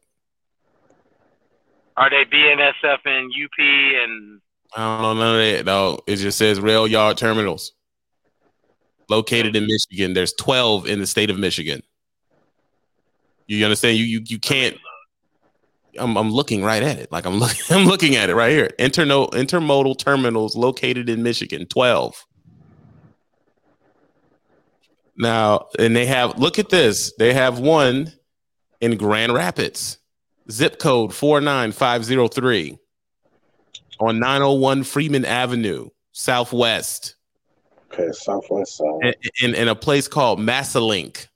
Are they BNSF and UP and I don't know none of that. No, it just says rail yard terminals located in Michigan. There's 12 in the state of Michigan. You understand? You you you can't. I'm I'm looking right at it. Like I'm looking I'm looking at it right here. Interno, intermodal terminals located in Michigan. 12. Now, and they have look at this. They have one in Grand Rapids. Zip code 49503 on 901 Freeman Avenue, Southwest, Okay, Southwest side. in, in, in a place called Massalink.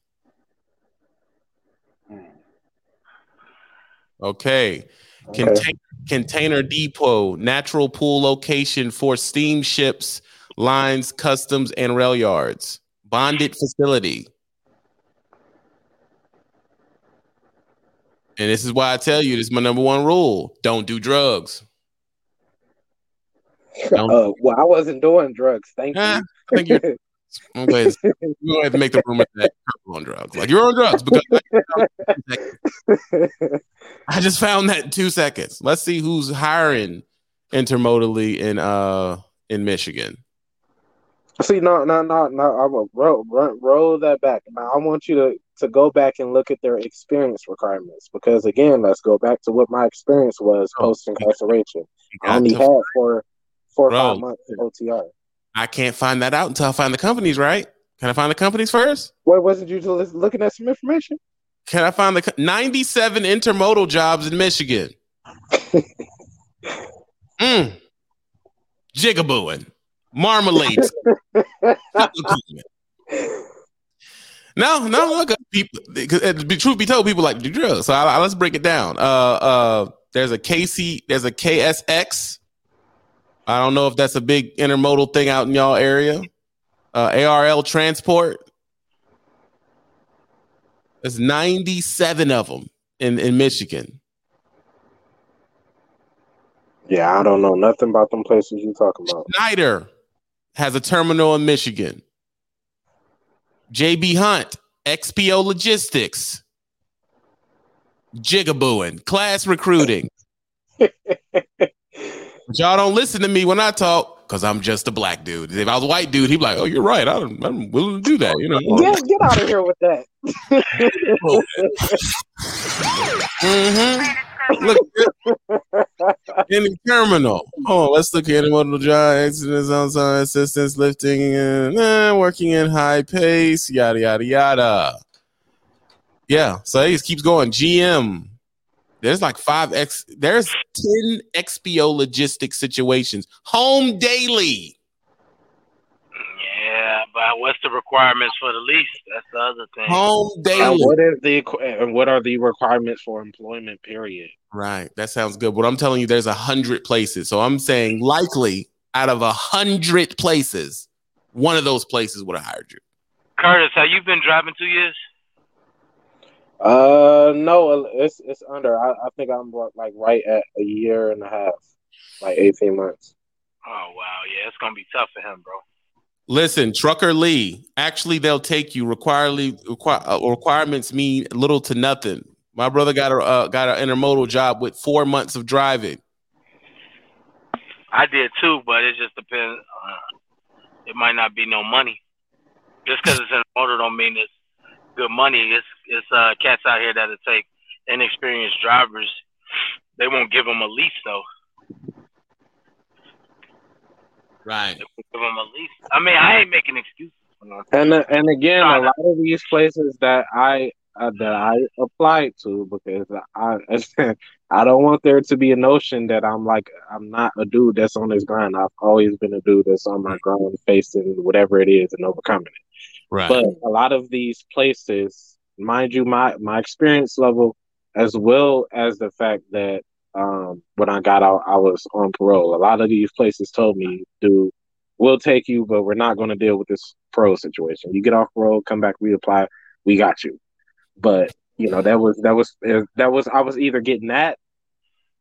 Okay. Okay. Contain- container depot, natural pool location for steamships, lines, customs, and rail yards. Bonded facility. And this is why I tell you this is my number one rule. Don't do drugs. Don't- Uh, well, I wasn't doing drugs. Thank Eh, you. I think you're I'm going to I'm going to make the rumor that you're on drugs. Like you're on drugs because I just found that in two seconds. Let's see who's hiring intermodally in uh in Michigan. See, no, no, no, no. I'm a roll, roll, roll that back. Now, I want you to to go back and look at their experience requirements because, again, let's go back to what my experience was Oh. post incarceration. I only had for four or Bro. five months in OTR. I can't find that out until I find the companies, right? Can I find the companies first? What wasn't you just looking at some information? Can I find the co- 97 intermodal jobs in Michigan? mm. Jigabooing. Marmalade. No, no, look, people. Because uh, truth be told, people like to do drugs. So I, I- let's break it down. Uh, uh, there's a KC, there's a KSX. I don't know if that's a big intermodal thing out in y'all area. Uh, ARL Transport. There's 97 of them in in Michigan. Yeah, I don't know nothing about them places you talking about. Schneider has a terminal in Michigan. JB Hunt, XPO Logistics, Jigabooing, class recruiting. but y'all don't listen to me when I talk because I'm just a black dude. If I was a white dude, he'd be like, "Oh, you're right. I'm, I'm willing to do that." You know. Get get out of here with that. mm-hmm. Look in the terminal. Oh, let's look at intermodal job, accidents on sign, assistance, lifting, and eh, working in high pace, yada yada yada. Yeah, so he just keeps going. GM. There's like five X. There's ten XPO logistics situations. Home daily. Yeah, but what's the requirements for the lease? That's the other thing. Home uh, And daily. what is the and what are the requirements for employment? Period. Right. That sounds good. But I'm telling you, there's a hundred places. So I'm saying likely out of a hundred places, one of those places would have hired you. Curtis, have you been driving two years? Uh, no, it's it's under. I, I think I'm like right at a year and a half, like eighteen months. Oh wow, yeah, it's gonna be tough for him, bro. Listen, Trucker Lee, actually, they'll take you. Requirely, require, uh, requirements mean little to nothing. My brother got a uh, got an intermodal job with four months of driving. I did too, but it just depends. Uh, it might not be no money. Just because it's in order don't mean it's good money. It's it's uh, cats out here that'll take inexperienced drivers. They won't give them a lease though. Right. They won't give them a lease. I mean, I ain't making excuses. And uh, and again, a lot of these places that I uh, that I applied to because I I don't want there to be a notion that I'm like I'm not a dude that's on his grind. I've always been a dude that's on my grind, facing whatever it is and overcoming it. Right. But a lot of these places, mind you, my my experience level, as well as the fact that um, when I got out, I was on parole. A lot of these places told me, "Dude, we'll take you, but we're not going to deal with this parole situation. You get off parole, come back, reapply, we got you." But you know that was that was that was I was either getting that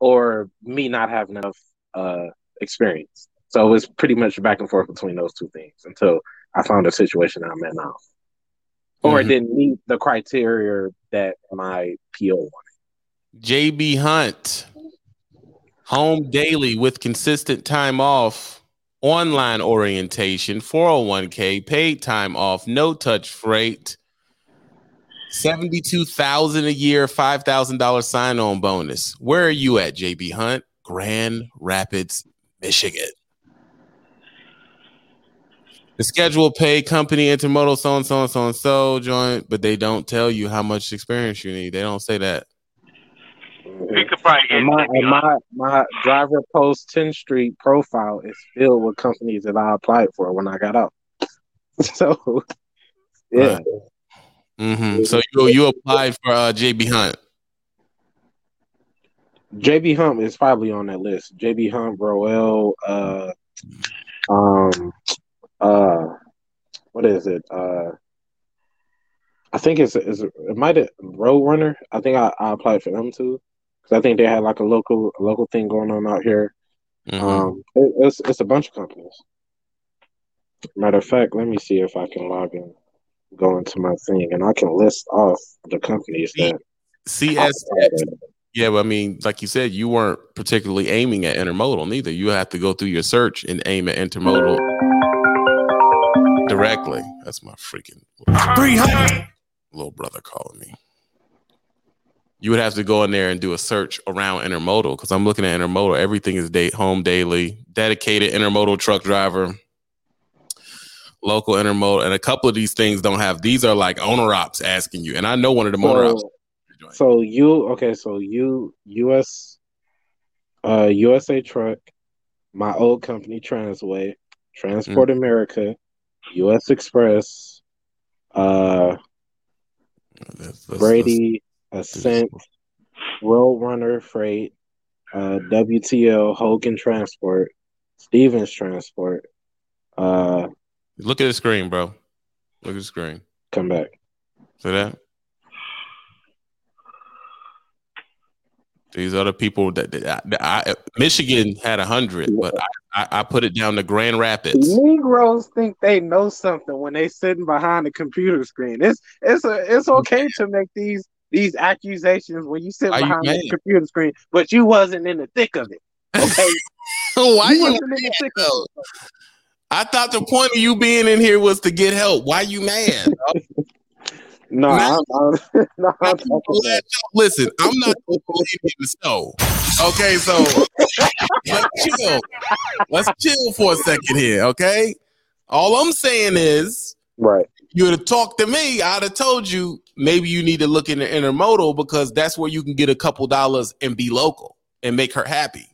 or me not having enough uh, experience. So it was pretty much back and forth between those two things until I found a situation I'm in now, or Mhm. it didn't meet the criteria that my PO wanted. JB Hunt, home daily with consistent time off, online orientation, 401k, paid time off, no touch freight, 72,000 a year, $5,000 sign on bonus. Where are you at, JB Hunt? Grand Rapids, Michigan. The schedule pay company intermodal so and so and so and so joint, but they don't tell you how much experience you need. They don't say that. We could probably get my, my my driver post Tenstreet profile is filled with companies that I applied for when I got out. So, yeah, Right. hmm So you you applied for uh, JB Hunt. JB Hunt is probably on that list. JB Hunt, Roehl, uh, um, uh, what is it? Uh, I think it's is it, might have Road Runner. I think I, I applied for them too because I think they had like a local a local thing going on out here. Mhm. Um, it, it's it's a bunch of companies. Matter of fact, let me see if I can log in, go into my thing, and I can list off the companies that. CS, yeah, but I mean, like you said, you weren't particularly aiming at intermodal neither. You have to go through your search and aim at intermodal directly. That's my freaking 300. little brother calling me. You would have to go in there and do a search around intermodal because I'm looking at intermodal. Everything is day home daily, dedicated intermodal truck driver, local intermodal, and a couple of these things don't have. These are like owner ops asking you, and I know one of the owner ops. So, so you okay? So you US, uh, USA Truck, my old company Transway, Transport Mm. America, U.S. Express, uh, Brady, Ascent, Roadrunner Freight, uh, WTL, Hogan Transport, Stevens Transport. Uh, look at the screen, bro. Look at the screen. come back. See that? These are the people that, that I, I- Michigan had a hundred, but I, I, I put it down to Grand Rapids. Negroes think they know something when they sitting behind a computer screen. It's it's a, it's okay to make these these accusations when you sit you behind the computer screen, but you wasn't in the thick of it. Okay, Why you you? wasn't in the thick of it. I thought the point of you being in here was to get help. Why you mad? No, I'm, I'm, no, I'm talking People about- laugh. Listen, I'm not gonna put it in the stove. Okay, so let's chill. Let's chill for a second here. Okay, all I'm saying is right. you would have talked to me, I'd have told you maybe you need to look in the intermodal because that's where you can get a couple dollars and be local and make her happy.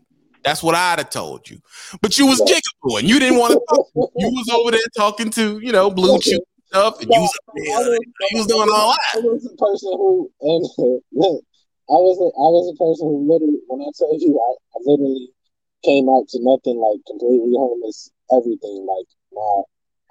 That's what I'd have told you. But you was jigaboo and you didn't want to talk. You was over there talking to, you know, BlueChew stuff and you was, you was doing all that. I was the person who, and look, I was a, I was a person who literally, when I told you, I, I literally came out to nothing like completely homeless, everything. Like my,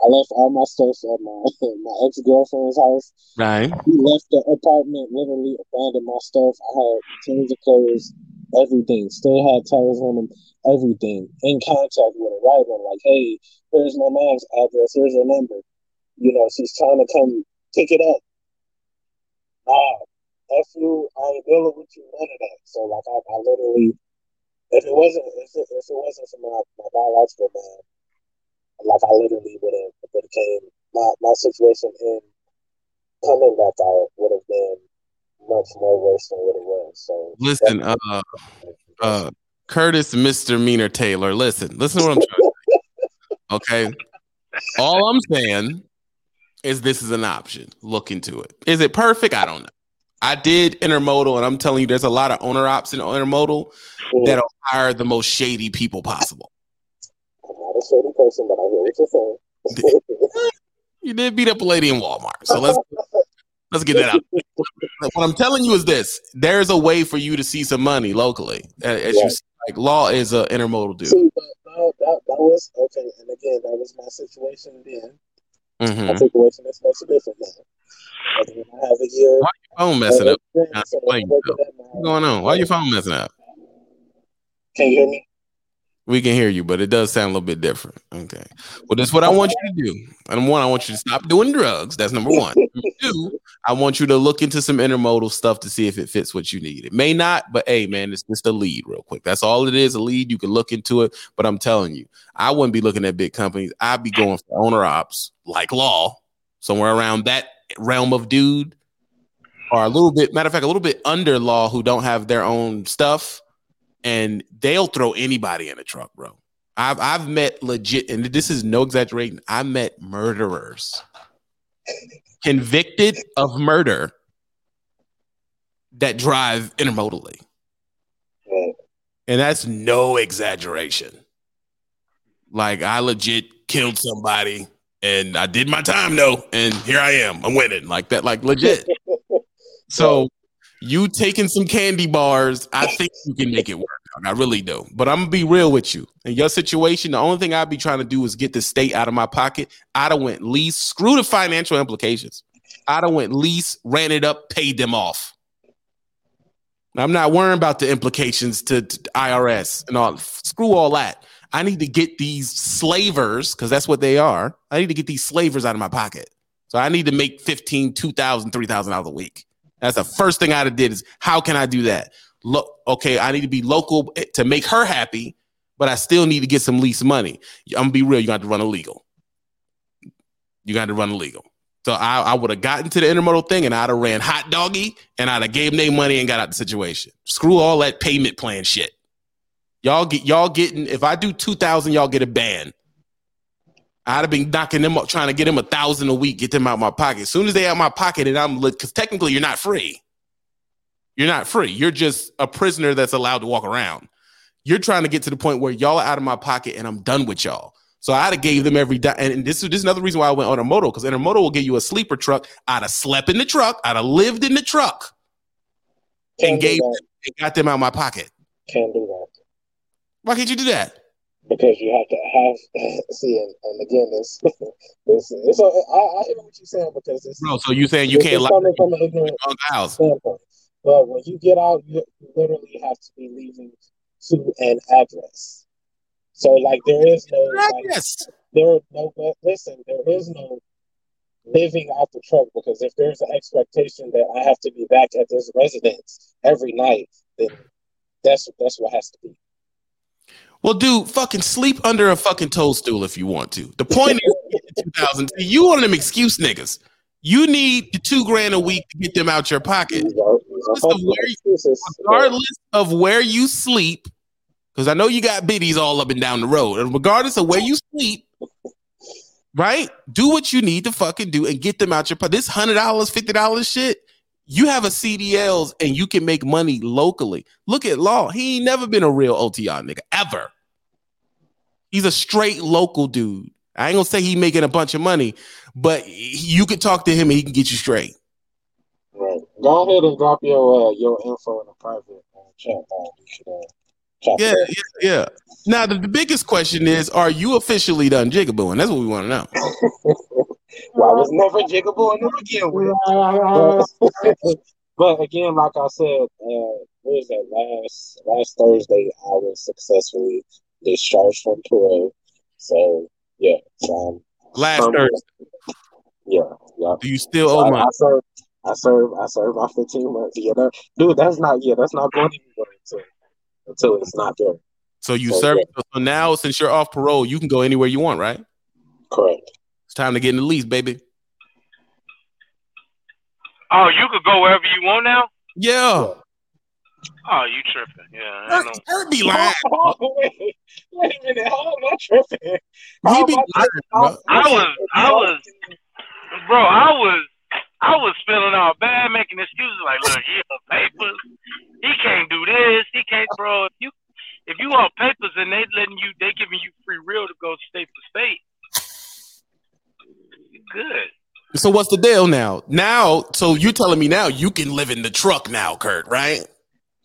I left all my stuff at my my ex girlfriend's house. Right. We left the apartment, literally abandoned my stuff. I had tons of clothes, everything. Still had towels on them, everything. In contact with her, writing like, "Hey, here's my mom's address. Here's her number. You know, she's trying to come pick it up." Nah, F you. I ain't dealing with you. None of that. So like, I, I literally, if it wasn't, if it, if it wasn't for my, my biological man, like I literally would have would have came. My my situation in coming back out would have been much more worse than what it was. So Listen, uh, uh, Curtis Misdemeanor Taylor. Listen, listen to what I'm trying to say. Okay. All I'm saying is this is an option. Look into it. Is it perfect? I don't know. I did intermodal, and I'm telling you, there's a lot of owner ops in intermodal that'll hire the most shady people possible. I'm not a shady person, but I hear what you're saying. You did beat up a lady in Walmart, so let's let's get that out. What I'm telling you is this: there's a way for you to see some money locally. As you Right. see, like Law is a intermodal dude. See, but that, that, that was okay. And again, that was my situation then. Mhm. My situation is much different now. Like, when I have a year. Why phone messing up? of Not experience and I'm playing, working though. at my- What's going on? Why your phone messing up? Can you hear me? We can hear you, but it does sound a little bit different. Okay. Well, that's what I want you to do. And one, I want you to stop doing drugs. That's number one. Number two, I want you to look into some intermodal stuff to see if it fits what you need. It may not, but hey, man, it's just a lead, real quick. That's all it is. A lead. You can look into it. But I'm telling you, I wouldn't be looking at big companies. I'd be going for owner ops like law, somewhere around that realm of dude, or a little bit, matter of fact, a little bit under law who don't have their own stuff and they'll throw anybody in a truck, bro. I've I've met legit, and this is no exaggeration. I met murderers convicted of murder that drive intermodally, and that's no exaggeration. Like I legit killed somebody, and I did my time though, and here I am. I'm winning like that, like legit. So You taking some candy bars, I think you can make it work. I really do. But I'm gonna be real with you. In your situation, the only thing I'd be trying to do is get the state out of my pocket. I'd have went lease, screw the financial implications. I'd have went lease, ran it up, paid them off. I'm not worrying about the implications to, to IRS and all. Screw all that. I need to get these slavers, because that's what they are. I need to get these slavers out of my pocket. So I need to make 15, 2000 $3,000 a week. That's the first thing I'd have did is how can I do that? Look, okay, I need to be local to make her happy, but I still need to get some lease money. I'm gonna be real, you got to run illegal. You got to run illegal. So I, I would have gotten to the intermodal thing and I'd have ran hot doggy and I'd have gave them money and got out the situation. Screw all that payment plan shit. Y'all get y'all getting if I do two thousand, y'all get a ban. I'd have been knocking them up, trying to get them a thousand a week, get them out my pocket. As soon as they out my pocket, and I'm because technically you're not free. You're not free. You're just a prisoner that's allowed to walk around. You're trying to get to the point where y'all are out of my pocket and I'm done with y'all. So I'd have gave them every di- and this is this is another reason why I went on a Intermodal because Intermodal will give you a sleeper truck. I'd have slept in the truck. I'd have lived in the truck Can't and gave that. and got them out of my pocket. Can't do that Why can't you do that? Because you have to have see and, and again this this it's a, I, I hear what you're saying because it's Bro, so you saying you can't lie coming from an ignorant standpoint. But when you get out, you literally have to be leaving to an address. So like there is no like there no but listen, there is no living out the truck because if there's an expectation that I have to be back at this residence every night, then that's that's what has to be. Well, dude, fucking sleep under a fucking toadstool if you want to. The point is, 2000. You want them excuse niggas. You need the two grand a week to get them out your pocket, These are, these are Listen, fucking where you- regardless of where you sleep. Because I know you got biddies all up and down the road, and regardless of where you sleep, right? Do what you need to fucking do and get them out your pocket. This hundred dollars, fifty dollars shit. You have a CDLs and you can make money locally. Look at Law. He ain't never been a real OTR nigga ever. He's a straight local dude. I ain't gonna say he making a bunch of money, but you could talk to him and he can get you straight. Right. Go ahead and drop your uh, your info in the private uh, chat. Uh, uh, Yeah, yeah, yeah. Now the, the biggest question is: Are you officially done jigabooing? That's what we want to know. Well, I was never jiggable to begin with. But, but again, like I said, uh, what was that last last Thursday? I was successfully discharged from parole. So yeah, so, um, Last um, Thursday, yeah, yeah. do you still So owe I, money? I serve, I serve, I served my 15 months. Yeah, that, dude, that's not. Yeah, that's not going anywhere until until it's not there. So you so, serve. So now, since you're off parole, you can go anywhere you want, right? Correct. It's time to get in the lease, baby. Oh, you could go wherever you want now. Yeah, Oh, you tripping? Yeah, I Hurt, know. Hurt be lying. Oh, wait, wait a minute. How am I tripping? He be I lying, bro. I was, I was, bro, I was, I was feeling all bad, making excuses like, look, he on papers, he can't do this, he can't, bro. If you, if you on papers and they letting you, they giving you free real to go state to state, you good. So what's the deal now? Now, so you're telling me now you can live in the truck now, Kurt, right?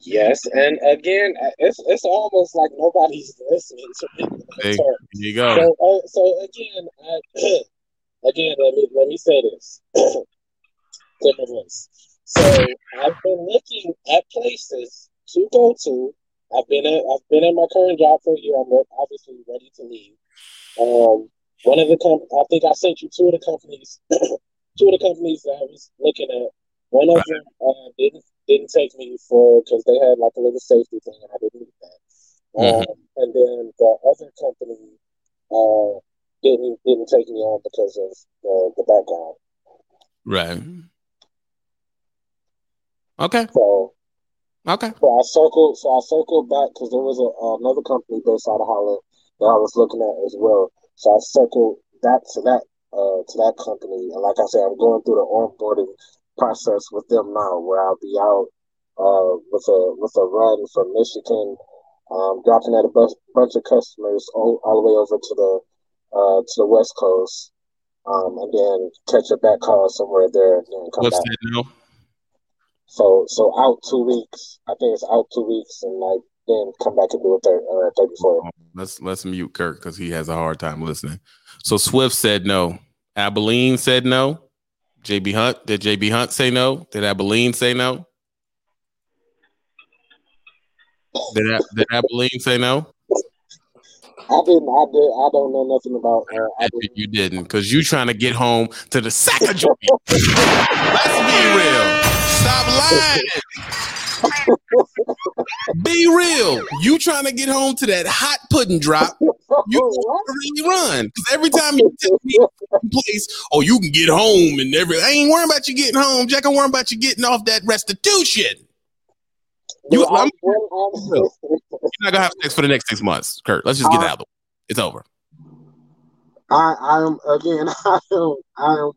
Yes, and again, it's it's almost like nobody's listening to me. Hey, here you go. So, uh, so again, I, again, let me let me say this. Clear my voice. So I've been looking at places to go to. I've been at I've been at my current job for a year. I'm obviously ready to leave. Um, one of the com- I think I sent you two of the companies, two of the companies that I was looking at. One of them uh, didn't didn't take me for because they had like a little safety thing, and I didn't need that. Mhm. Um, and then the other company uh, didn't didn't take me on because of the, the background. Right. Okay. So Okay. So I circled. So I circled back because there was a, another company based out of Holland that I was looking at as well. So I circled back to that uh, to that company, and like I said, I'm going through the onboarding process with them now, where I'll be out uh, with a with a run from Michigan, um, dropping at a bunch, bunch of customers all, all the way over to the uh, to the West Coast, um, and then catch a back call somewhere there, and then come What's back. that now? So so out two weeks. I think it's out two weeks, and like then come back and do a third or uh, thirty four. Let's let's mute Kirk because he has a hard time listening. So Swift said no. Abilene said no. JB Hunt did JB Hunt say no? Did Abilene say no? Did, did Abilene say no? I didn't. I did. I don't know nothing about. Uh, I didn't. You didn't because you trying to get home to the Sacagawea. Let's be real. Stop lying. Be real. You trying to get home to that hot pudding drop. You What? really run because every time you tell me place, oh, you can get home and every. I ain't worrying about you getting home, Jack. I'm worrying about you getting off that restitution. You- I'm- You're not gonna have sex for the next six months, Kurt. Let's just get it out of the way. It's over. I, I am again. I am. I am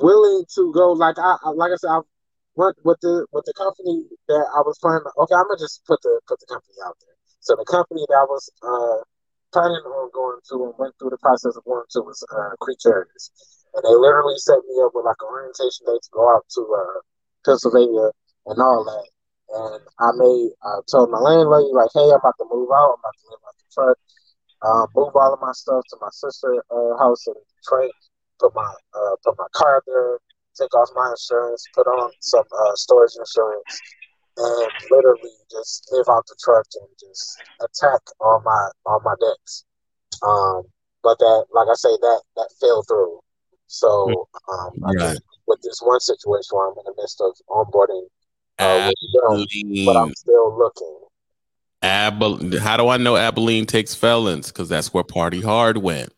willing to go. Like I, I- like I said, I worked with the with the company that I was planning. Okay, I'm gonna just put the put the company out there. So the company that I was uh, planning on going to and went through the process of going to was uh, Creek and they literally set me up with like an orientation day to go out to uh, Pennsylvania and all that. And I made, I told my landlady like, hey, I'm about to move out. I'm about to live out the truck um, move all of my stuff to my sister uh, house in Detroit. Put my uh, put my car there. Take off my insurance. Put on some uh, storage insurance, and literally just live out the truck and just attack all my all my debts. Um, but that, like I say, that that fell through. So um, I Right. think with this one situation where I'm in the midst of onboarding uh, with them, but I'm still looking. Abil- How do I know Abilene takes felons? Because that's where Party Hard went,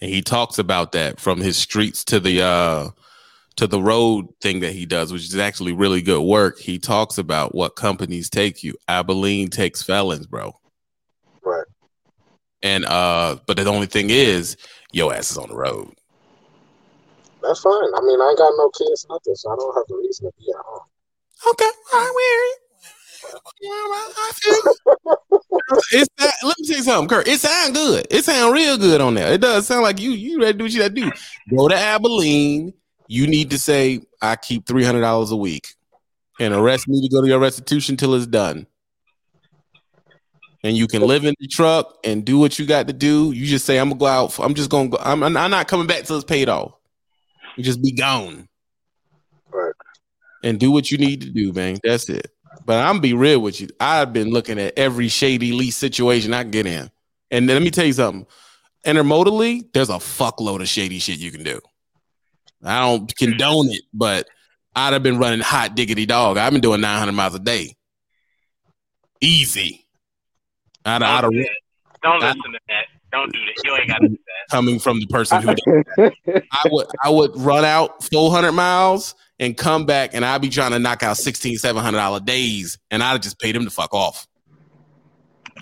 and he talks about that from his streets to the uh to the road thing that he does, which is actually really good work. He talks about what companies take you. Abilene takes felons, bro. Right. And uh, but the only thing is, your ass is on the road. That's fine. I mean, I ain't got no kids, nothing, so I don't have a reason to be at home. Okay, all right, we're I feel you. it's that, let me say something, Kurt. It sound good. It sound real good on there. It does sound like you you ready to do what you gotta do. Go to Abilene. You need to say, I keep three hundred dollars a week. And arrest me to go to your restitution till it's done. And you can live in the truck and do what you got to do. You just say, I'm gonna go out. I'm just gonna go. I'm, I'm not coming back till it's paid off. You just be gone Right. and do what you need to do, man. That's it. But I'm be real with you. I've been looking at every shady lease situation I can get in. And let me tell you something. Intermodally, there's a fuckload of shady shit you can do. I don't condone it, but I'd have been running hot diggity dog. I've been doing 900 miles a day. Easy. I'd, I'd Don't, do that. Don't listen to that. Don't do that. You ain't got to do that. coming from the person who I would I would run out 400 miles and come back and I'd be trying to knock out 16 700 dollar days and I'd just pay them to fuck off.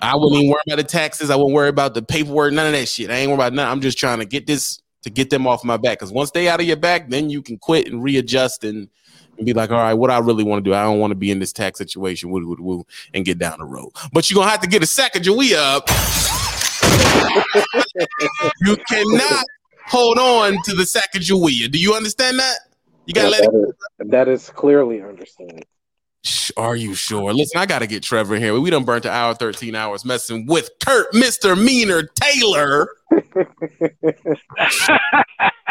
I wouldn't even worry about the taxes. I wouldn't worry about the paperwork, none of that shit. I ain't worried about nothing. I'm just trying to get this to get them off my back. Cause once they out of your back, then you can quit and readjust and, and be like, all right, what I really want to do. I don't want to be in this tax situation, woo, woo, woo, and get down the road. But you're gonna have to get a second Jawi up. you cannot hold on to the sack of Sacagawea. Do you understand that? You gotta let it. that, is, that is clearly understood. Are you sure? Listen, I gotta get Trevor here. We done burnt an hour, 13 hours messing with Kurt, Mr. Meaner Taylor.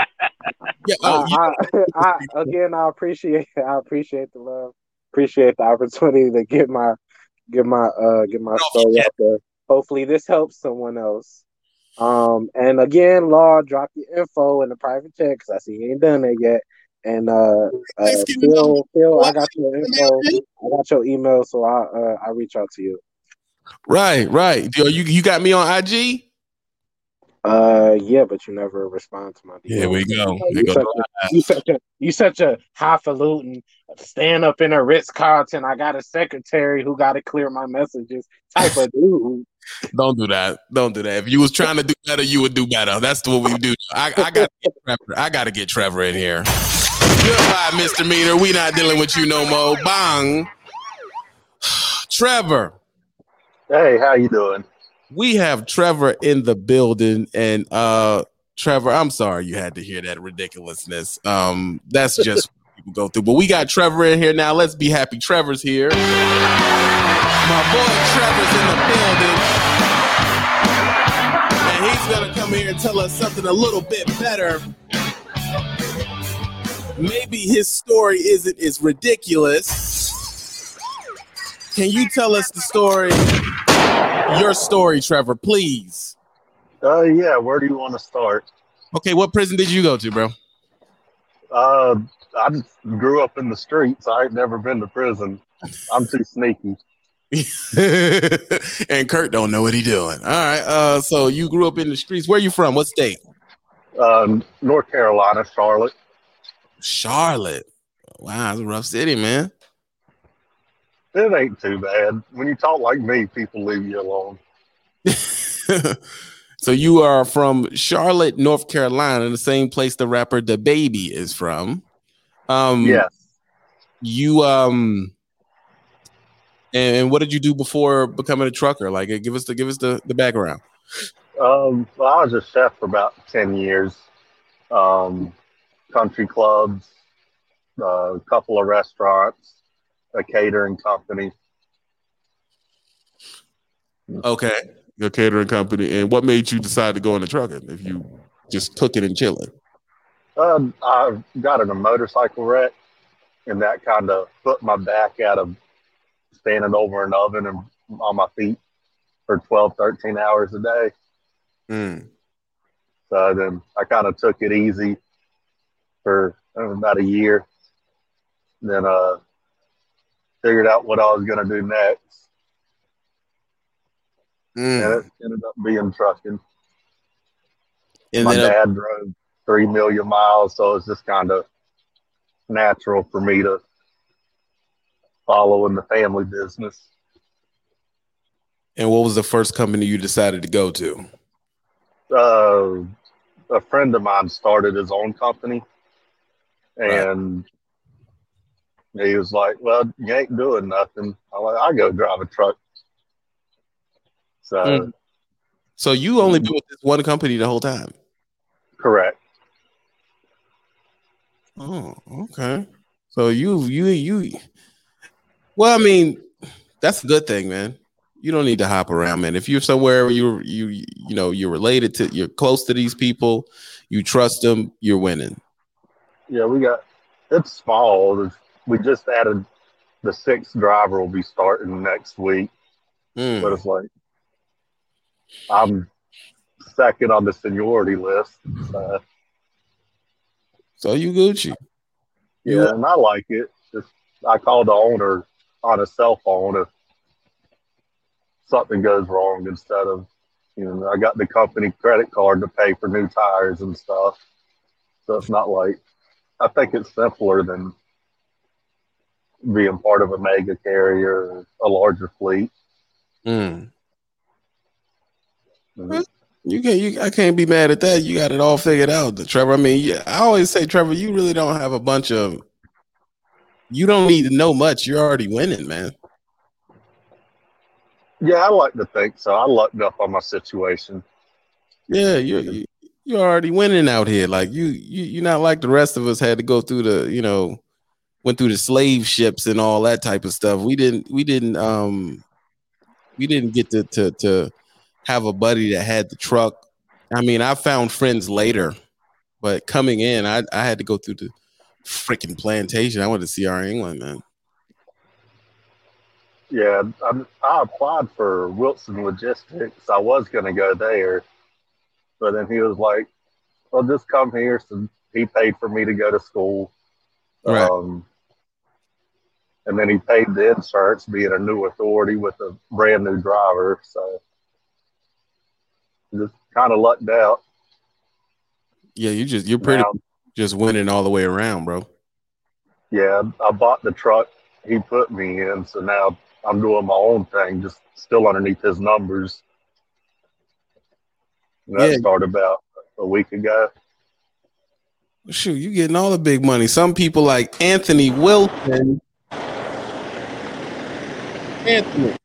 Yeah, oh, I, I, again, I appreciate, I appreciate the love, appreciate the opportunity to get my, get my, uh, get my story out there. Hopefully, this helps someone else. Um, and again, Law, drop your info in the private chat because I see you ain't done that yet. And uh, uh Phil, Phil, I got your info. I got your email, so I, uh, I reach out to you. right, right. Yo, you you got me on IG? Uh, yeah, but you never respond to my. Here we go. Here You goes such, a, you such a you such a highfalutin stand up in a Ritz Carlton. I got a secretary who got to clear my messages type of dude. Don't do that. Don't do that. If you was trying to do better, you would do better. That's what we do. I, I got I got to get Trevor in here. Goodbye, Mr. Meter. We not dealing with you no more. Bang. Trevor. Hey, how you doing? we have Trevor in the building, and uh Trevor, I'm sorry you had to hear that ridiculousness. Um, that's just people go through. But we got Trevor in here now. Let's be happy. Trevor's here. My boy Trevor's in the building. And he's gonna come here and tell us something a little bit better. Maybe his story isn't as ridiculous. Can you tell us the story? Your story, Trevor, please. Uh, yeah. Where do you want to start? Okay, what prison did you go to, bro? Uh, I grew up in the streets. I ain't never been to prison. I'm too sneaky. and Kurt don't know what he doing. All right. Uh, so you grew up in the streets. Where you from? What state? Um, North Carolina, Charlotte. Charlotte. Wow, it's a rough city, man. It ain't too bad. When you talk like me, people leave you alone. so you are from Charlotte, North Carolina, the same place the rapper DaBaby is from. Um yes. you um and what did you do before becoming a trucker? Like give us the give us the, the background. Um, well, I was a chef for about 10 years. Um, country clubs, uh, a couple of restaurants, a catering company. Okay. Your catering company. And what made you decide to go into trucking if you just cooking and chilling? Uh, I got in a motorcycle wreck, and that kind of put my back out of standing over an oven and on my feet for 12, 13 hours a day. Mm. So then I kind of took it easy for uh, about a year. Then uh, figured out what I was going to do next. Mm. And it ended up being trucking. And my then uh, dad drove three million miles, so it's just kind of natural for me to follow in the family business. and what was the first company you decided to go to? Uh, a friend of mine started his own company, and he was like, "Well, you ain't doing nothing." I'm like, "I go drive a truck." So Mm. So you only been with this one company the whole time. correct. Oh, okay. So you you you well, I mean, that's a good thing, man. You don't need to hop around, man. If you're somewhere where you you you know you're related to you're close to these people, you trust them, you're winning. Yeah, we got it's small. We just added the sixth driver will be starting next week, Mm. but it's like I'm second on the seniority list. Uh, So you Gucci. You- yeah, and I like it. Just I call the owner on a cell phone if something goes wrong instead of you know I got the company credit card to pay for new tires and stuff. So it's not like I think it's simpler than being part of a mega carrier a larger fleet. Mm. Mhm. You can't. You, I can't be mad at that. You got it all figured out, Trevor. I mean, yeah, I always say, Trevor, you really don't have a bunch of. You don't need to know much. You're already winning, man. Yeah, I like to think so. I lucked up on my situation. Yeah, you're you- you're already winning out here. Like you, you, you're not like the rest of us had to go through the, you know, went through the slave ships and all that type of stuff. We didn't. We didn't. Um, we didn't get to to to have a buddy that had the truck. I mean, I found friends later, but coming in, I I had to go through the freaking plantation. I went to CR England, man. Yeah, I, I applied for Wilson Logistics. I was going to go there, but then he was like, "Well, just come here." So he paid for me to go to school, Right. um, and then he paid the insurance, being a new authority with a brand new driver. So just kind of lucked out. Yeah, you just you're pretty Now, just winning all the way around, bro. yeah, I bought the truck he put me in, so now I'm doing my own thing, just still underneath his numbers. And that Yeah. started about a week ago. Shoot, you getting all the big money. Some people like Anthony Wilson. Anthony.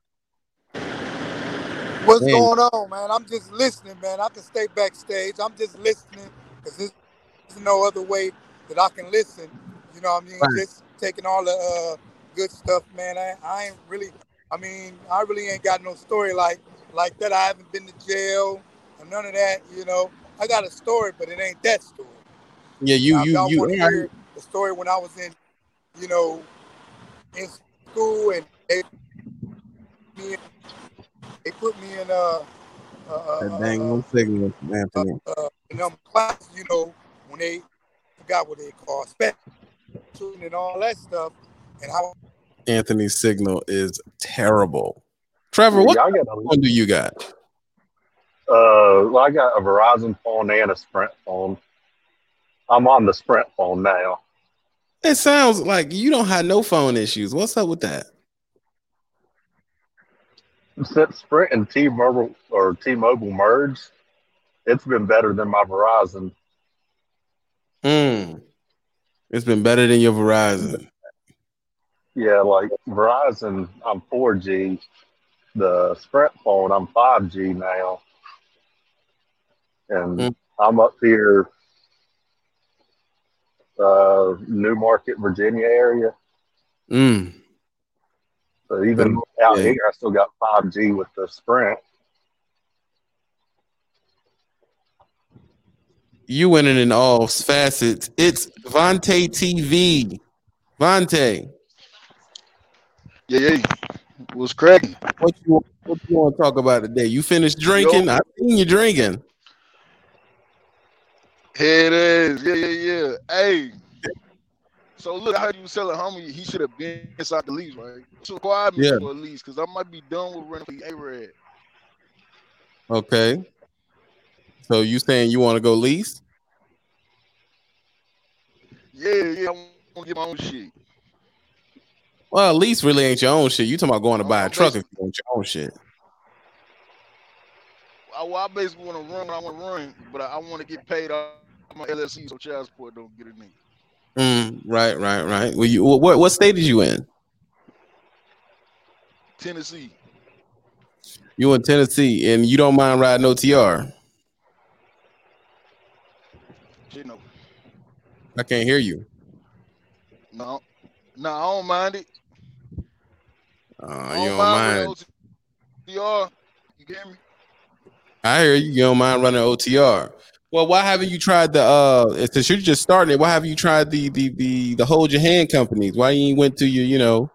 What's Man. going on, man? I'm just listening, man. I can stay backstage. I'm just listening because there's no other way that I can listen. You know what I mean? Right. Just taking all the uh, good stuff, man. I, I ain't really. I mean, I really ain't got no story like like that. I haven't been to jail or none of that. You know, I got a story, but it ain't that story. Yeah, you Now, if you y'all you. hear the story when I was in, you know, in school and they, me, they put me in uh, uh, That uh, dang uh, no signal, Anthony. uh, in them classes, you know, when they forgot what they call special and all that stuff, and how Anthony's signal is terrible. Trevor, what Yeah, I phone do you got? Uh, well, I got a Verizon phone and a Sprint phone. I'm on the Sprint phone now. It sounds like you don't have no phone issues. What's up with that? Since Sprint and T-Mobile or T-Mobile merged, it's been better than my Verizon. Mm. It's been better than your Verizon. Yeah, like Verizon, I'm 4G. The Sprint phone, I'm 5G now. And Mm. I'm up here, uh, Newmarket, Virginia area. Mm. So even out Yeah. here, I still got 5G with the Sprint. You winning in all facets. It's Vontae TV. Vontae, Yeah, yeah. What's cracking? what you what you want to talk about today? You finished drinking? I seen you drinking. Here it is. Yeah, yeah, yeah. Hey. So look, I heard you was telling homie he should have been inside the lease, right? So require me Yeah. for a lease because I might be done with running for A-Red. Okay. So you saying you want to go lease? Yeah, yeah. I want to get my own shit. Well, lease really ain't your own shit. You talking about going to buy a truck if you want your own shit. I, well, I basically want to run I want to run, but I, I want to get paid off my LLC so child support don't get a nigga. Mm, right, right, right. Well, you what what state is you in? Tennessee. You in Tennessee, and you don't mind riding OTR? Shit, no. I can't hear you. No. No, I don't mind it. Uh, you don't don't mind mind. OTR. You get me? I hear you. You don't mind running OTR. Well, why haven't you tried the uh since you're just starting it, why haven't you tried the the the the hold your hand companies? Why you went to your, you know,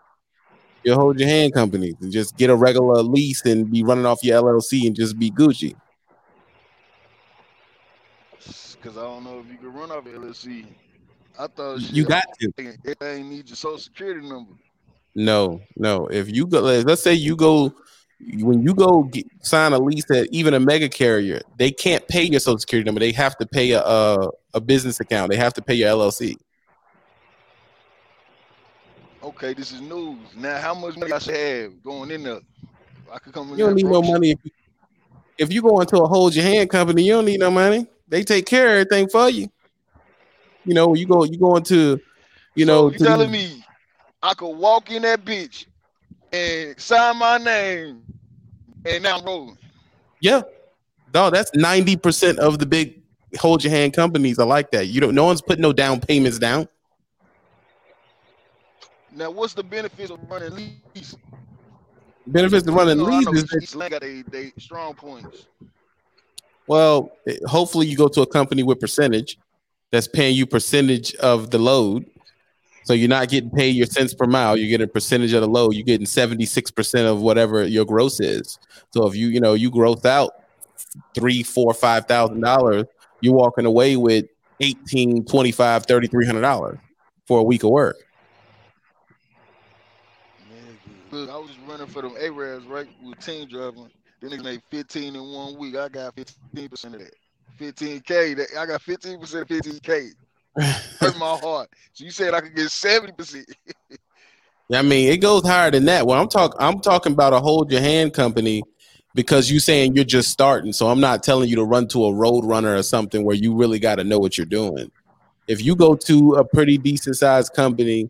your hold your hand companies and just get a regular lease and be running off your LLC and just be Gucci? Because I don't know if you can run off LLC. I thought You got to. It ain't need your social security number. No, no. If you go, let's say you go, when you go get, sign a lease at even a mega carrier, they can't pay your social security number. They have to pay a a, a business account. They have to pay your LLC. Okay, this is news. Now, how much money I should have going in there? I could come in You don't need no money if you, if you go into a hold your hand company. You don't need no money. They take care of everything for you. You know, you go, you go into, you So know, you telling me I could walk in that bitch and sign my name, and now I'm rolling. yeah, no, that's ninety percent of the big hold your hand companies are like that. You don't, no one's putting no down payments down. Now, what's the benefits of running lease? Benefits of running You know, I know leases. is- Lane got they, they strong points. Well, hopefully you go to a company with percentage that's paying you percentage of the load. So you're not getting paid your cents per mile. You're getting a percentage of the load. You're getting 76% of whatever your gross is. So if you, you know, you gross out three, four, five thousand dollars, you're walking away with 18, 25, 3300 dollars for a week of work. Look, I was running for them Arabs, right? With team driving. Then they made 15 in one week. I got 15% of that. 15K. That, I got 15% of 15K. Hurt my heart. So you said I could get 70%. I mean, it goes higher than that. Well, I'm talking, I'm talking about a hold your hand company because you're saying you're just starting. So I'm not telling you to run to a Roadrunner or something where you really got to know what you're doing. If you go to a pretty decent sized company,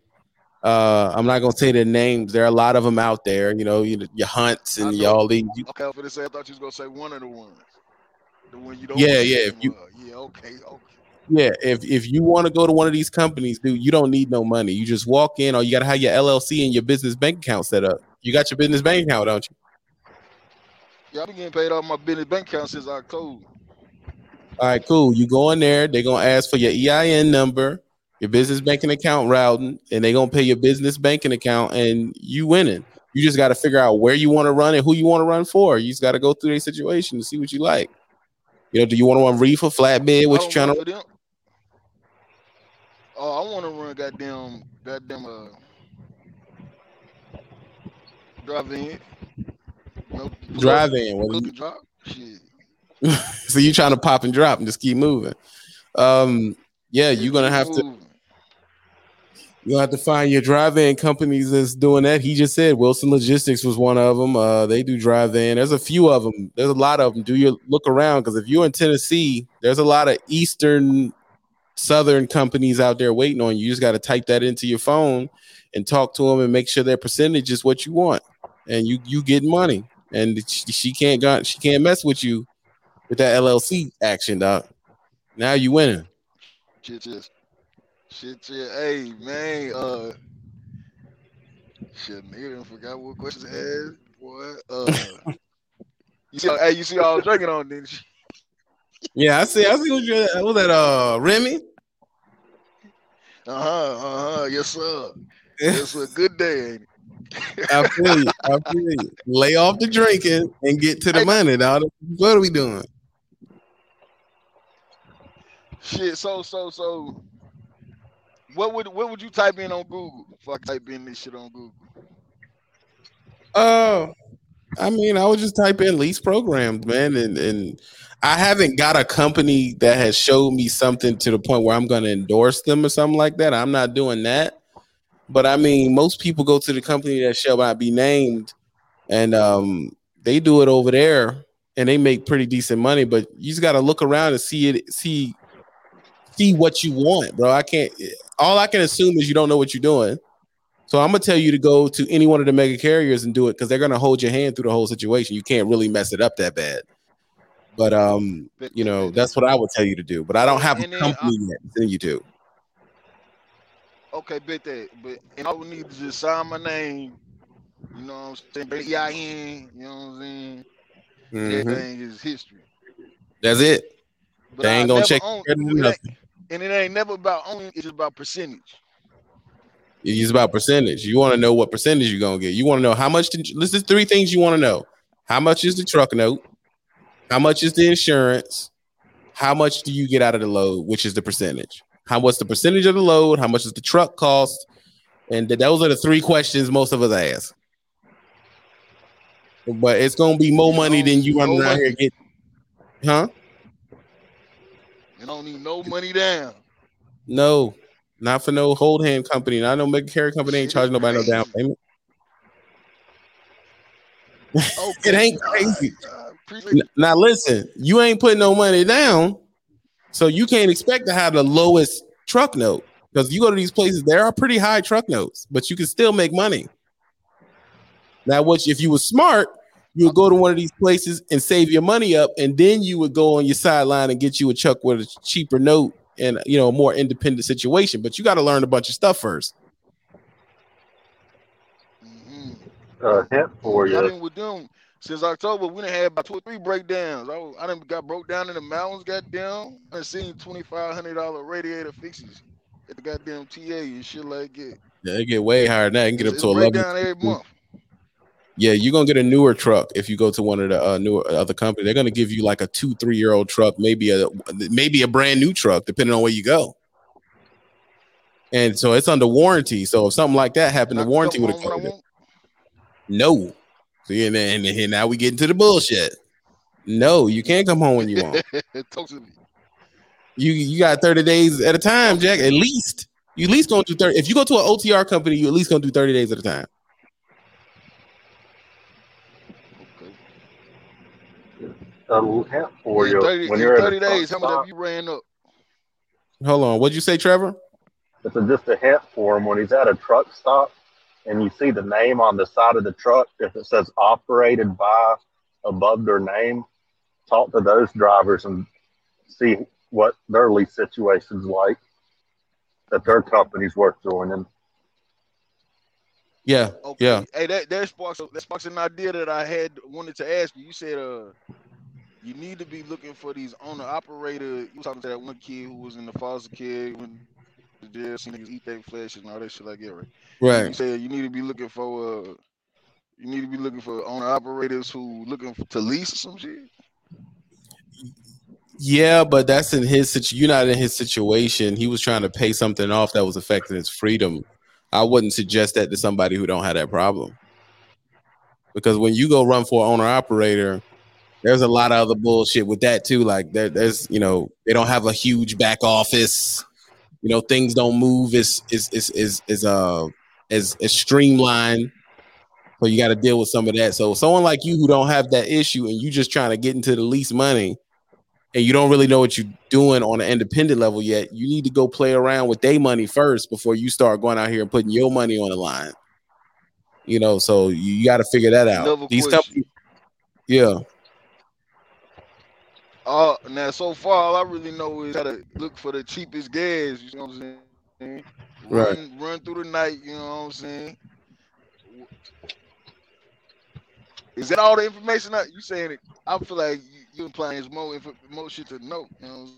uh, I'm not gonna say their names. There are a lot of them out there. You know, you, your hunts and y'all these. you- Okay, I was gonna say I thought you was gonna say one of the ones. The one you don't Yeah, yeah, if you- yeah, okay, okay. Yeah, if if you want to go to one of these companies, dude, you don't need no money. You just walk in, or you gotta have your LLC and your business bank account set up. You got your business bank account, don't you? Yeah, I've been getting paid off my business bank account since October. All right, cool. You go in there, they're gonna ask for your EIN number, your business banking account routing, and they're gonna pay your business banking account, and you winning. You just got to figure out where you want to run and who you want to run for. You just got to go through their situation to see what you like. You know, do you want to run reefer, flatbed? What you trying to? them. Oh, I want to run goddamn, goddamn, uh, drive in. No, Drive in. What pull up do and drop. Shit. so you trying to pop and drop and just keep moving. Um, yeah, you're gonna have to you have to find your drive-in companies that's doing that. He just said Wilson Logistics was one of them. Uh, they do drive-in. There's a few of them. There's a lot of them. Do you look around? Because if you're in Tennessee, there's a lot of Eastern, Southern companies out there waiting on you. You just got to type that into your phone and talk to them and make sure their percentage is what you want, and you you get money. And she, she can't got she can't mess with you with that LLC action, dog. Now you winning. Shit, shit, shit, shit. Hey, man. Uh, shit, nigga, forgot what questions I had. Boy, uh, you see, hey, you see, all I was drinking on, didn't you? Yeah, I see. I see what you what was that. Uh, Remy. Uh huh, uh huh. Yes, sir. It's a good day. I feel you. I feel you. Lay off the drinking and get to the Hey. money. Dog. What are we doing? Shit. So, so, so. What would what would you type in on Google? I type in this shit on Google. Uh, I mean, I would just type in lease programs, man, and and I haven't got a company that has showed me something to the point where I'm going to endorse them or something like that. I'm not doing that. But I mean, most people go to the company that shall not be named, and um, they do it over there, and they make pretty decent money. But you just got to look around and see it, see see what you want, bro. I can't. All I can assume is you don't know what you're doing. So I'm gonna tell you to go to any one of the mega carriers and do it because they're gonna hold your hand through the whole situation. You can't really mess it up that bad. But um, you know, that's what I would tell you to do. But I don't have a then I- company yet to tell you to. Okay, bet that. But and I would need to just sign my name. You know what I'm saying? EIN, you know what I'm saying? Mhm. Everything is history. That's it. But They I ain't gonna check own- it and it ain't never about owning, it's about percentage. It's about percentage. You want to know what percentage you're gonna get. You want to know how much. To, this is three things you want to know. How much is the truck note? How much is the insurance? How much do you get out of the load, which is the percentage? How what's the percentage of the load? How much does the truck cost? And those are the three questions most of us ask. But it's gonna be more money than you running No around money. here getting, huh? You don't need no money down. No, not for no hold hand company. Not no mega carrier company ain't charging nobody no down payment. Okay. It ain't crazy. I appreciate N- it. Now listen, you ain't putting no money down, so you can't expect to have the lowest truck note because you go to these places, there are pretty high truck notes, but you can still make money. Now, what if you were smart, you would go to one of these places and save your money up, and then you would go on your sideline and get you a truck with a cheaper note and you know a more independent situation. But you got to learn a bunch of stuff first. Mhm. Uh, hint for you. been with them since October. We done had about two or three breakdowns. I, was- I done got broke down in the mountains, goddamn. I done seen twenty five hundred dollar radiator fixes at the goddamn TA and shit like that. Yeah, they get way higher that. It can get It's, up to eleven. every month. Yeah, you're gonna get a newer truck if you go to one of the uh, newer other company. They're gonna give you like a two, three year old truck, maybe a maybe a brand new truck, depending on where you go. And so it's under warranty. So if something like that happened, the warranty would have home when covered it. No. See, and then and, and now we get into the bullshit. No, you can't come home when you want. Talk to me. You you got 30 days at a time, Jack. At least. You at least gonna do 30. If you go to an OTR company, you at least gonna do 30 days at a time. Okay. A hint for In you. 30, when you're 30 at a truck days, how much have you ran up? Hold on. What'd you say, Trevor? It's a, just a hint for him when he's at a truck stop and you see the name on the side of the truck. If it says operated by above their name, talk to those drivers and see what their lease situation's like that their company's worth joining. Yeah, Okay. yeah. Hey, that that sparks that sparks an idea that I had wanted to ask you. You said uh you need to be looking for these owner operator. You was talking to that one kid who was in the foster care when the jail seen niggas eat their flesh and all that shit like that, right? You Right. said you need to be looking for uh you need to be looking for owner operators who looking for, to lease or some shit. Yeah, but that's in his situation. You're not in his situation. He was trying to pay something off that was affecting his freedom. I wouldn't suggest that to somebody who don't have that problem. Because when you go run for owner operator, there's a lot of other bullshit with that too. Like there, there's you know they don't have a huge back office. You know things don't move as is is is is uh as as streamlined. So you got to deal with some of that. So someone like you who don't have that issue and you just trying to get into the least money and you don't really know what you're doing on an independent level yet, you need to go play around with their money first before you start going out here and putting your money on the line. You know, so you, you got to figure that out. Another These question. companies, yeah, Uh now so far all I really know is how to look for the cheapest gas, you know what I'm saying? Right. Run run through the night, you know what I'm saying? Is that all the information that you saying it? I feel like you, you implying there's more info, more shit to know, you know what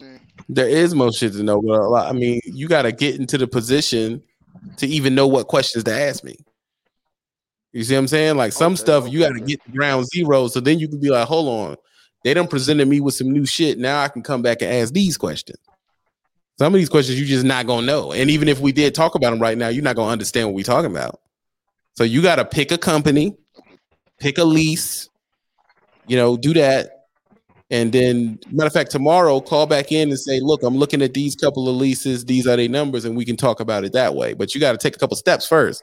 I'm saying? there is more shit to know. But I mean, you got to get into the position to even know what questions to ask me. You see what I'm saying? Like some Okay, stuff you got to get to ground zero, so then you can be like, hold on, they done presented me with some new shit. Now I can come back and ask these questions. Some of these questions you just not gonna know, and even if we did talk about them right now, you're not gonna understand what we're talking about. So you got to pick a company, pick a lease, you know, do that, and then matter of fact, tomorrow call back in and say, look, I'm looking at these couple of leases, these are their numbers, and we can talk about it that way. But you got to take a couple steps first.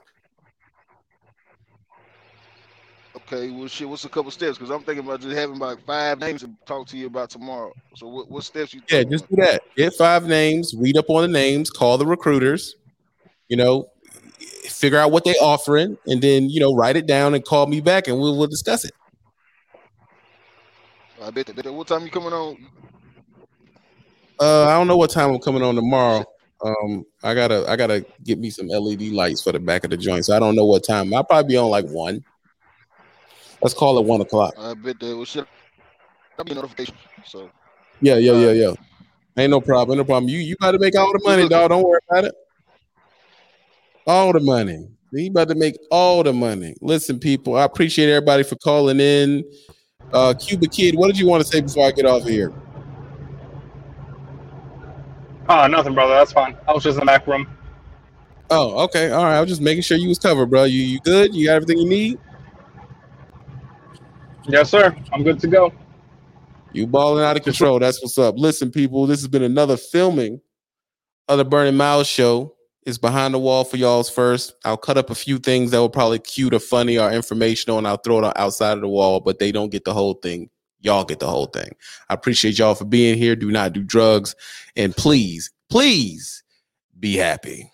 Okay, well shit, what's a couple steps? Because I'm thinking about just having like five names to talk to you about tomorrow. So what, what steps you Yeah, just do that. Get five names, read up on the names, call the recruiters, you know, figure out what they're offering, and then you know, write it down and call me back and we'll we'll discuss it. I bet that. bet that- What time you coming on? Uh, I don't know what time I'm coming on tomorrow. Um, I gotta I gotta get me some LED lights for the back of the joint. So I don't know what time. I'll probably be on like one. Let's call it one o'clock. I bet that well shit. That'll be notification. So Yeah, yeah, yeah, yeah. Ain't no problem. No problem. You you about to make all the money, looking. dog. Don't worry about it. All the money. You about to make all the money. Listen, people, I appreciate everybody for calling in. Uh Cuba Kid, what did you want to say before I get off of here? Oh, nothing, brother. That's fine. I was just in the back room. Oh, okay. All right. I was just making sure you was covered, bro. You you good? You got everything you need? Yes, sir. I'm good to go. You balling out of control. That's what's up. Listen, people, this has been another filming of the Burning Miles show. It's behind the wall for y'all's first. I'll cut up a few things that will probably cute or funny or informational, and I'll throw it outside of the wall, but they don't get the whole thing. Y'all get the whole thing. I appreciate y'all for being here. Do not do drugs. And please, please be happy.